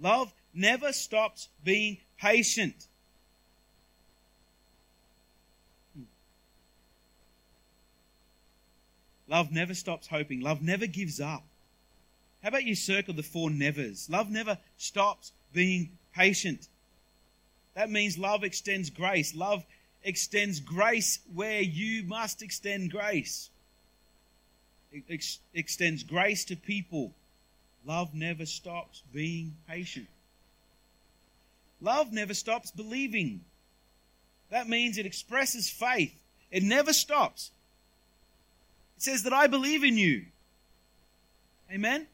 Love never stops being patient. Love never stops hoping. Love never gives up. How about you circle the four nevers? Love never stops being patient. That means love extends grace. Love extends grace where you must extend grace. It ex- extends grace to people. Love never stops being patient. Love never stops believing. That means it expresses faith. It never stops. It says that I believe in you. Amen?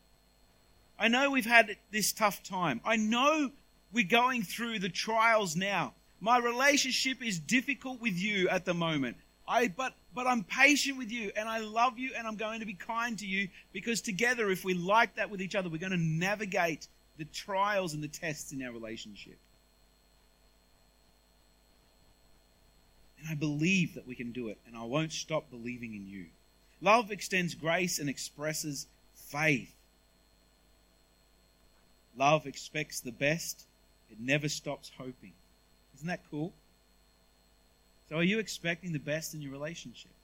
I know we've had this tough time. I know we're going through the trials now. My relationship is difficult with you at the moment. I, but, but I'm patient with you and I love you and I'm going to be kind to you because together, if we like that with each other, we're going to navigate the trials and the tests in our relationship. And I believe that we can do it and I won't stop believing in you. Love extends grace and expresses faith. Love expects the best, it never stops hoping. Isn't that cool? So, are you expecting the best in your relationships?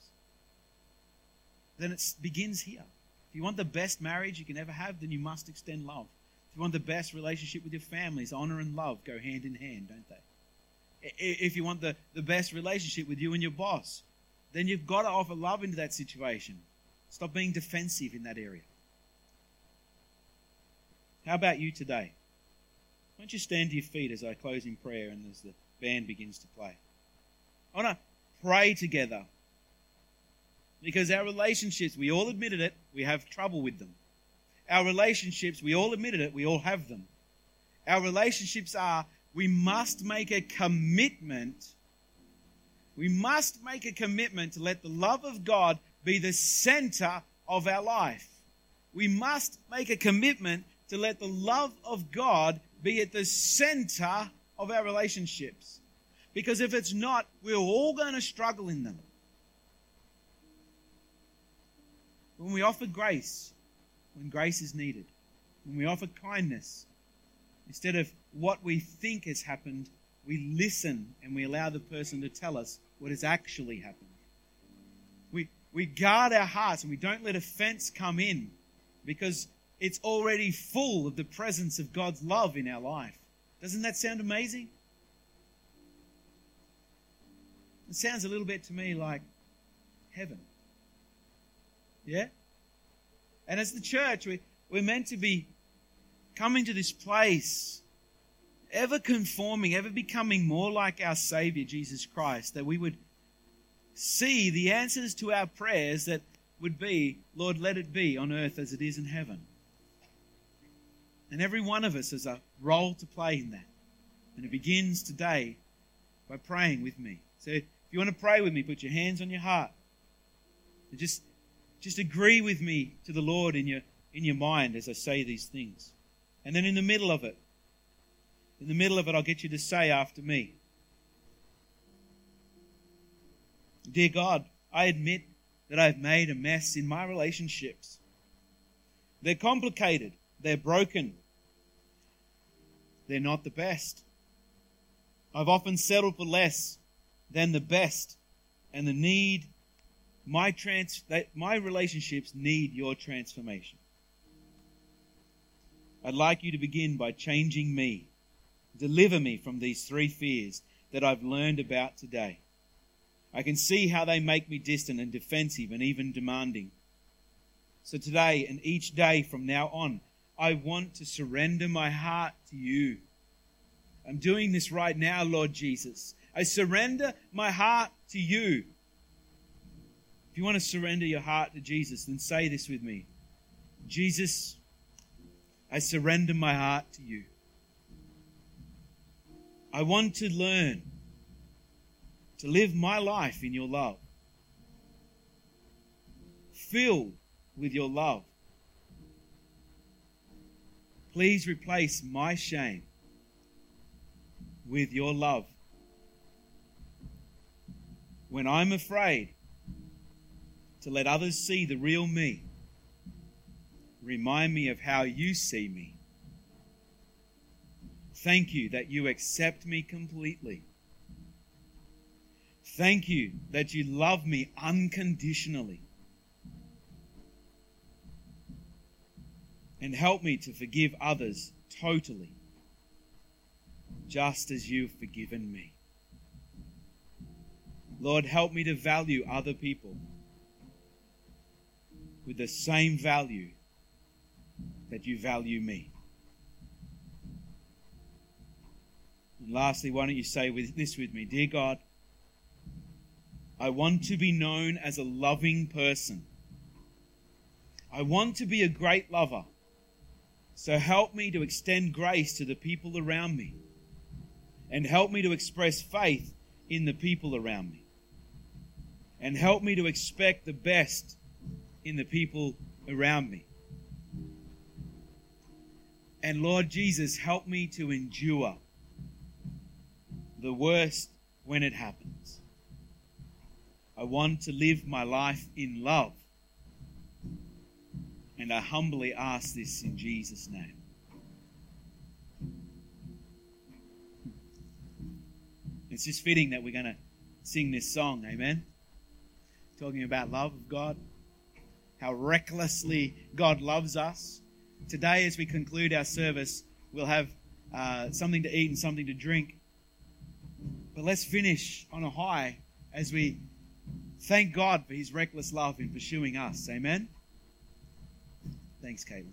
Then it begins here. If you want the best marriage you can ever have, then you must extend love. If you want the best relationship with your families, honor and love go hand in hand, don't they? If you want the, the best relationship with you and your boss, then you've got to offer love into that situation. Stop being defensive in that area. How about you today? Why don't you stand to your feet as I close in prayer and as the band begins to play? I want to pray together because our relationships, we all admitted it, we have trouble with them. Our relationships, we all admitted it, we all have them. Our relationships are, we must make a commitment. We must make a commitment to let the love of God be the center of our life. We must make a commitment to let the love of God be at the center of our relationships. Because if it's not, we're all going to struggle in them. When we offer grace, when grace is needed, when we offer kindness, instead of what we think has happened, we listen and we allow the person to tell us what has actually happened. We, we guard our hearts and we don't let offense come in because it's already full of the presence of God's love in our life. Doesn't that sound amazing? It sounds a little bit to me like heaven. Yeah? And as the church, we, we're meant to be coming to this place, ever conforming, ever becoming more like our Savior, Jesus Christ, that we would see the answers to our prayers that would be, Lord, let it be on earth as it is in heaven. And every one of us has a role to play in that. And it begins today by praying with me. So you want to pray with me, put your hands on your heart. And just, just agree with me to the Lord in your, in your mind as I say these things. And then in the middle of it, in the middle of it, I'll get you to say after me Dear God, I admit that I've made a mess in my relationships. They're complicated. They're broken. They're not the best. I've often settled for less than the best, and the need, my trans, my relationships need your transformation. I'd like you to begin by changing me. Deliver me from these three fears that I've learned about today. I can see how they make me distant and defensive and even demanding. So today and each day from now on, I want to surrender my heart to you. I'm doing this right now, Lord Jesus. I surrender my heart to you. If you want to surrender your heart to Jesus, then say this with me Jesus, I surrender my heart to you. I want to learn to live my life in your love, filled with your love. Please replace my shame with your love. When I'm afraid to let others see the real me, remind me of how you see me. Thank you that you accept me completely. Thank you that you love me unconditionally. And help me to forgive others totally, just as you've forgiven me. Lord, help me to value other people with the same value that you value me. And lastly, why don't you say with this with me? Dear God, I want to be known as a loving person. I want to be a great lover. So help me to extend grace to the people around me. And help me to express faith in the people around me. And help me to expect the best in the people around me. And Lord Jesus, help me to endure the worst when it happens. I want to live my life in love. And I humbly ask this in Jesus' name. It's just fitting that we're going to sing this song, amen? Talking about love of God, how recklessly God loves us. Today, as we conclude our service, we'll have uh, something to eat and something to drink. But let's finish on a high as we thank God for his reckless love in pursuing us. Amen? Thanks, Caitlin.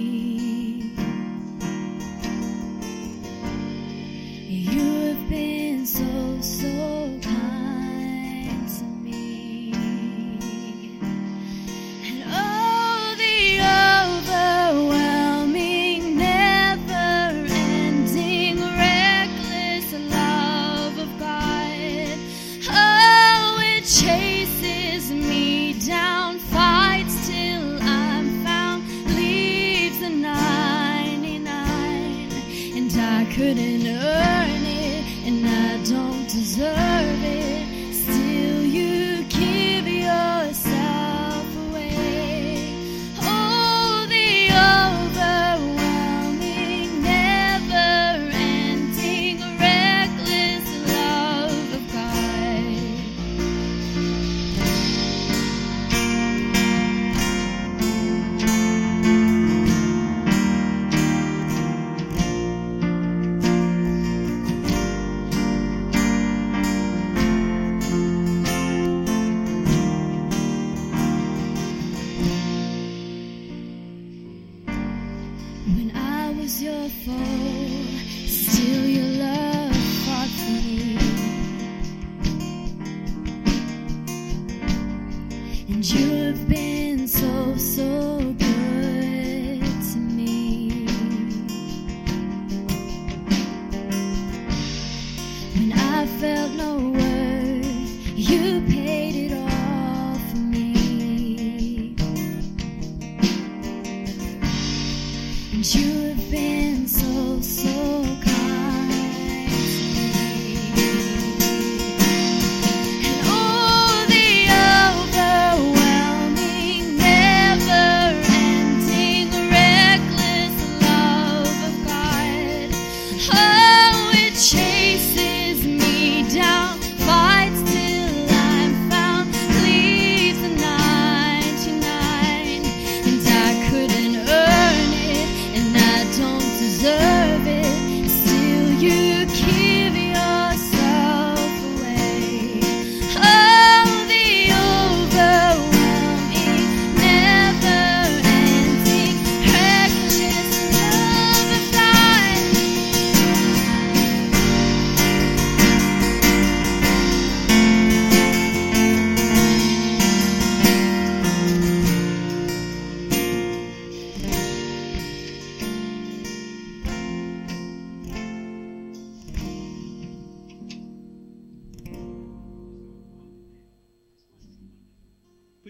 So, so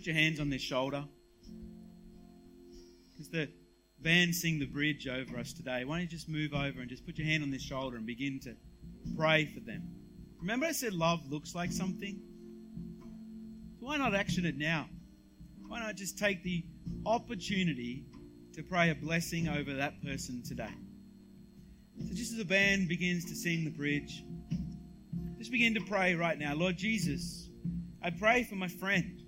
your hands on their shoulder. Because the band sing the bridge over us today. Why don't you just move over and just put your hand on their shoulder and begin to pray for them? Remember, I said love looks like something? Why not action it now? Why not just take the opportunity to pray a blessing over that person today? So, just as the band begins to sing the bridge, just begin to pray right now. Lord Jesus, I pray for my friend.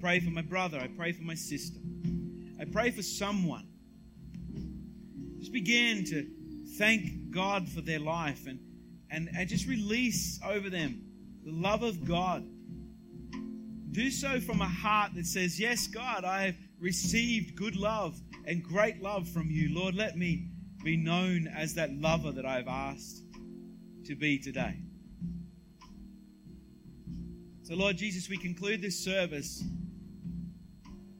I pray for my brother. I pray for my sister. I pray for someone. Just begin to thank God for their life and, and, and just release over them the love of God. Do so from a heart that says, Yes, God, I have received good love and great love from you. Lord, let me be known as that lover that I've asked to be today. So, Lord Jesus, we conclude this service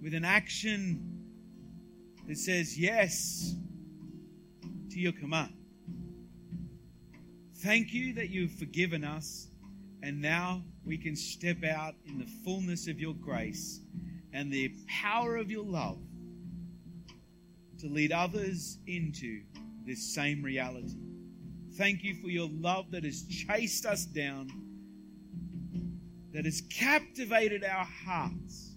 with an action that says yes to your command. Thank you that you've forgiven us, and now we can step out in the fullness of your grace and the power of your love to lead others into this same reality. Thank you for your love that has chased us down, that has captivated our hearts.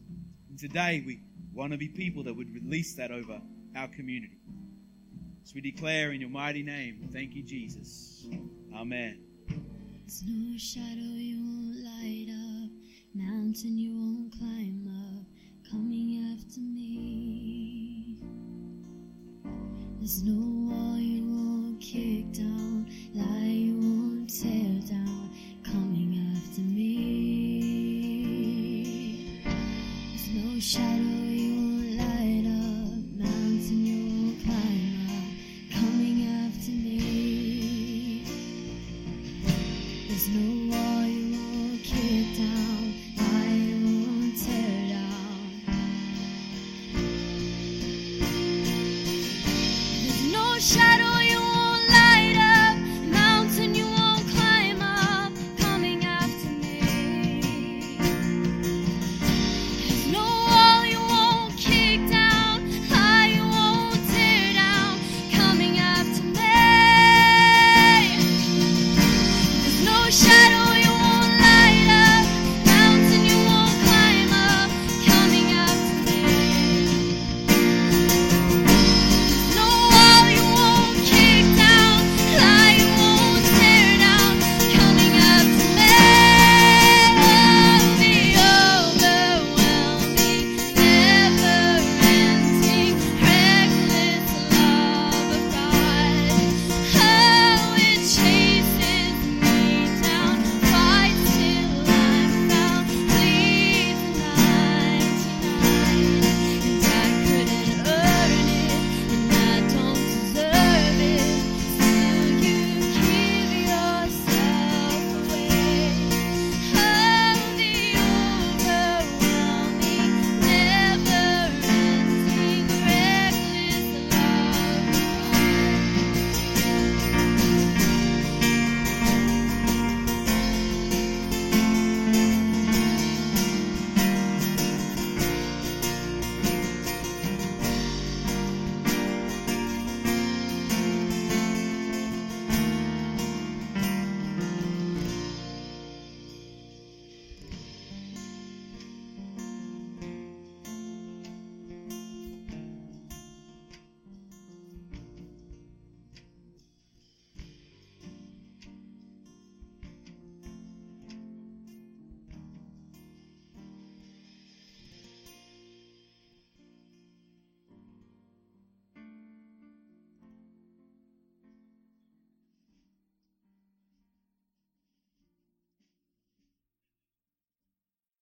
Today we want to be people that would release that over our community. So we declare in your mighty name, thank you, Jesus. Amen. No shadow you won't light up, mountain you won't climb up, coming after me. There's no wall you won't kick down, lie you won't tear down, shadow you light up, mountain you won't climb up, coming after me. There's no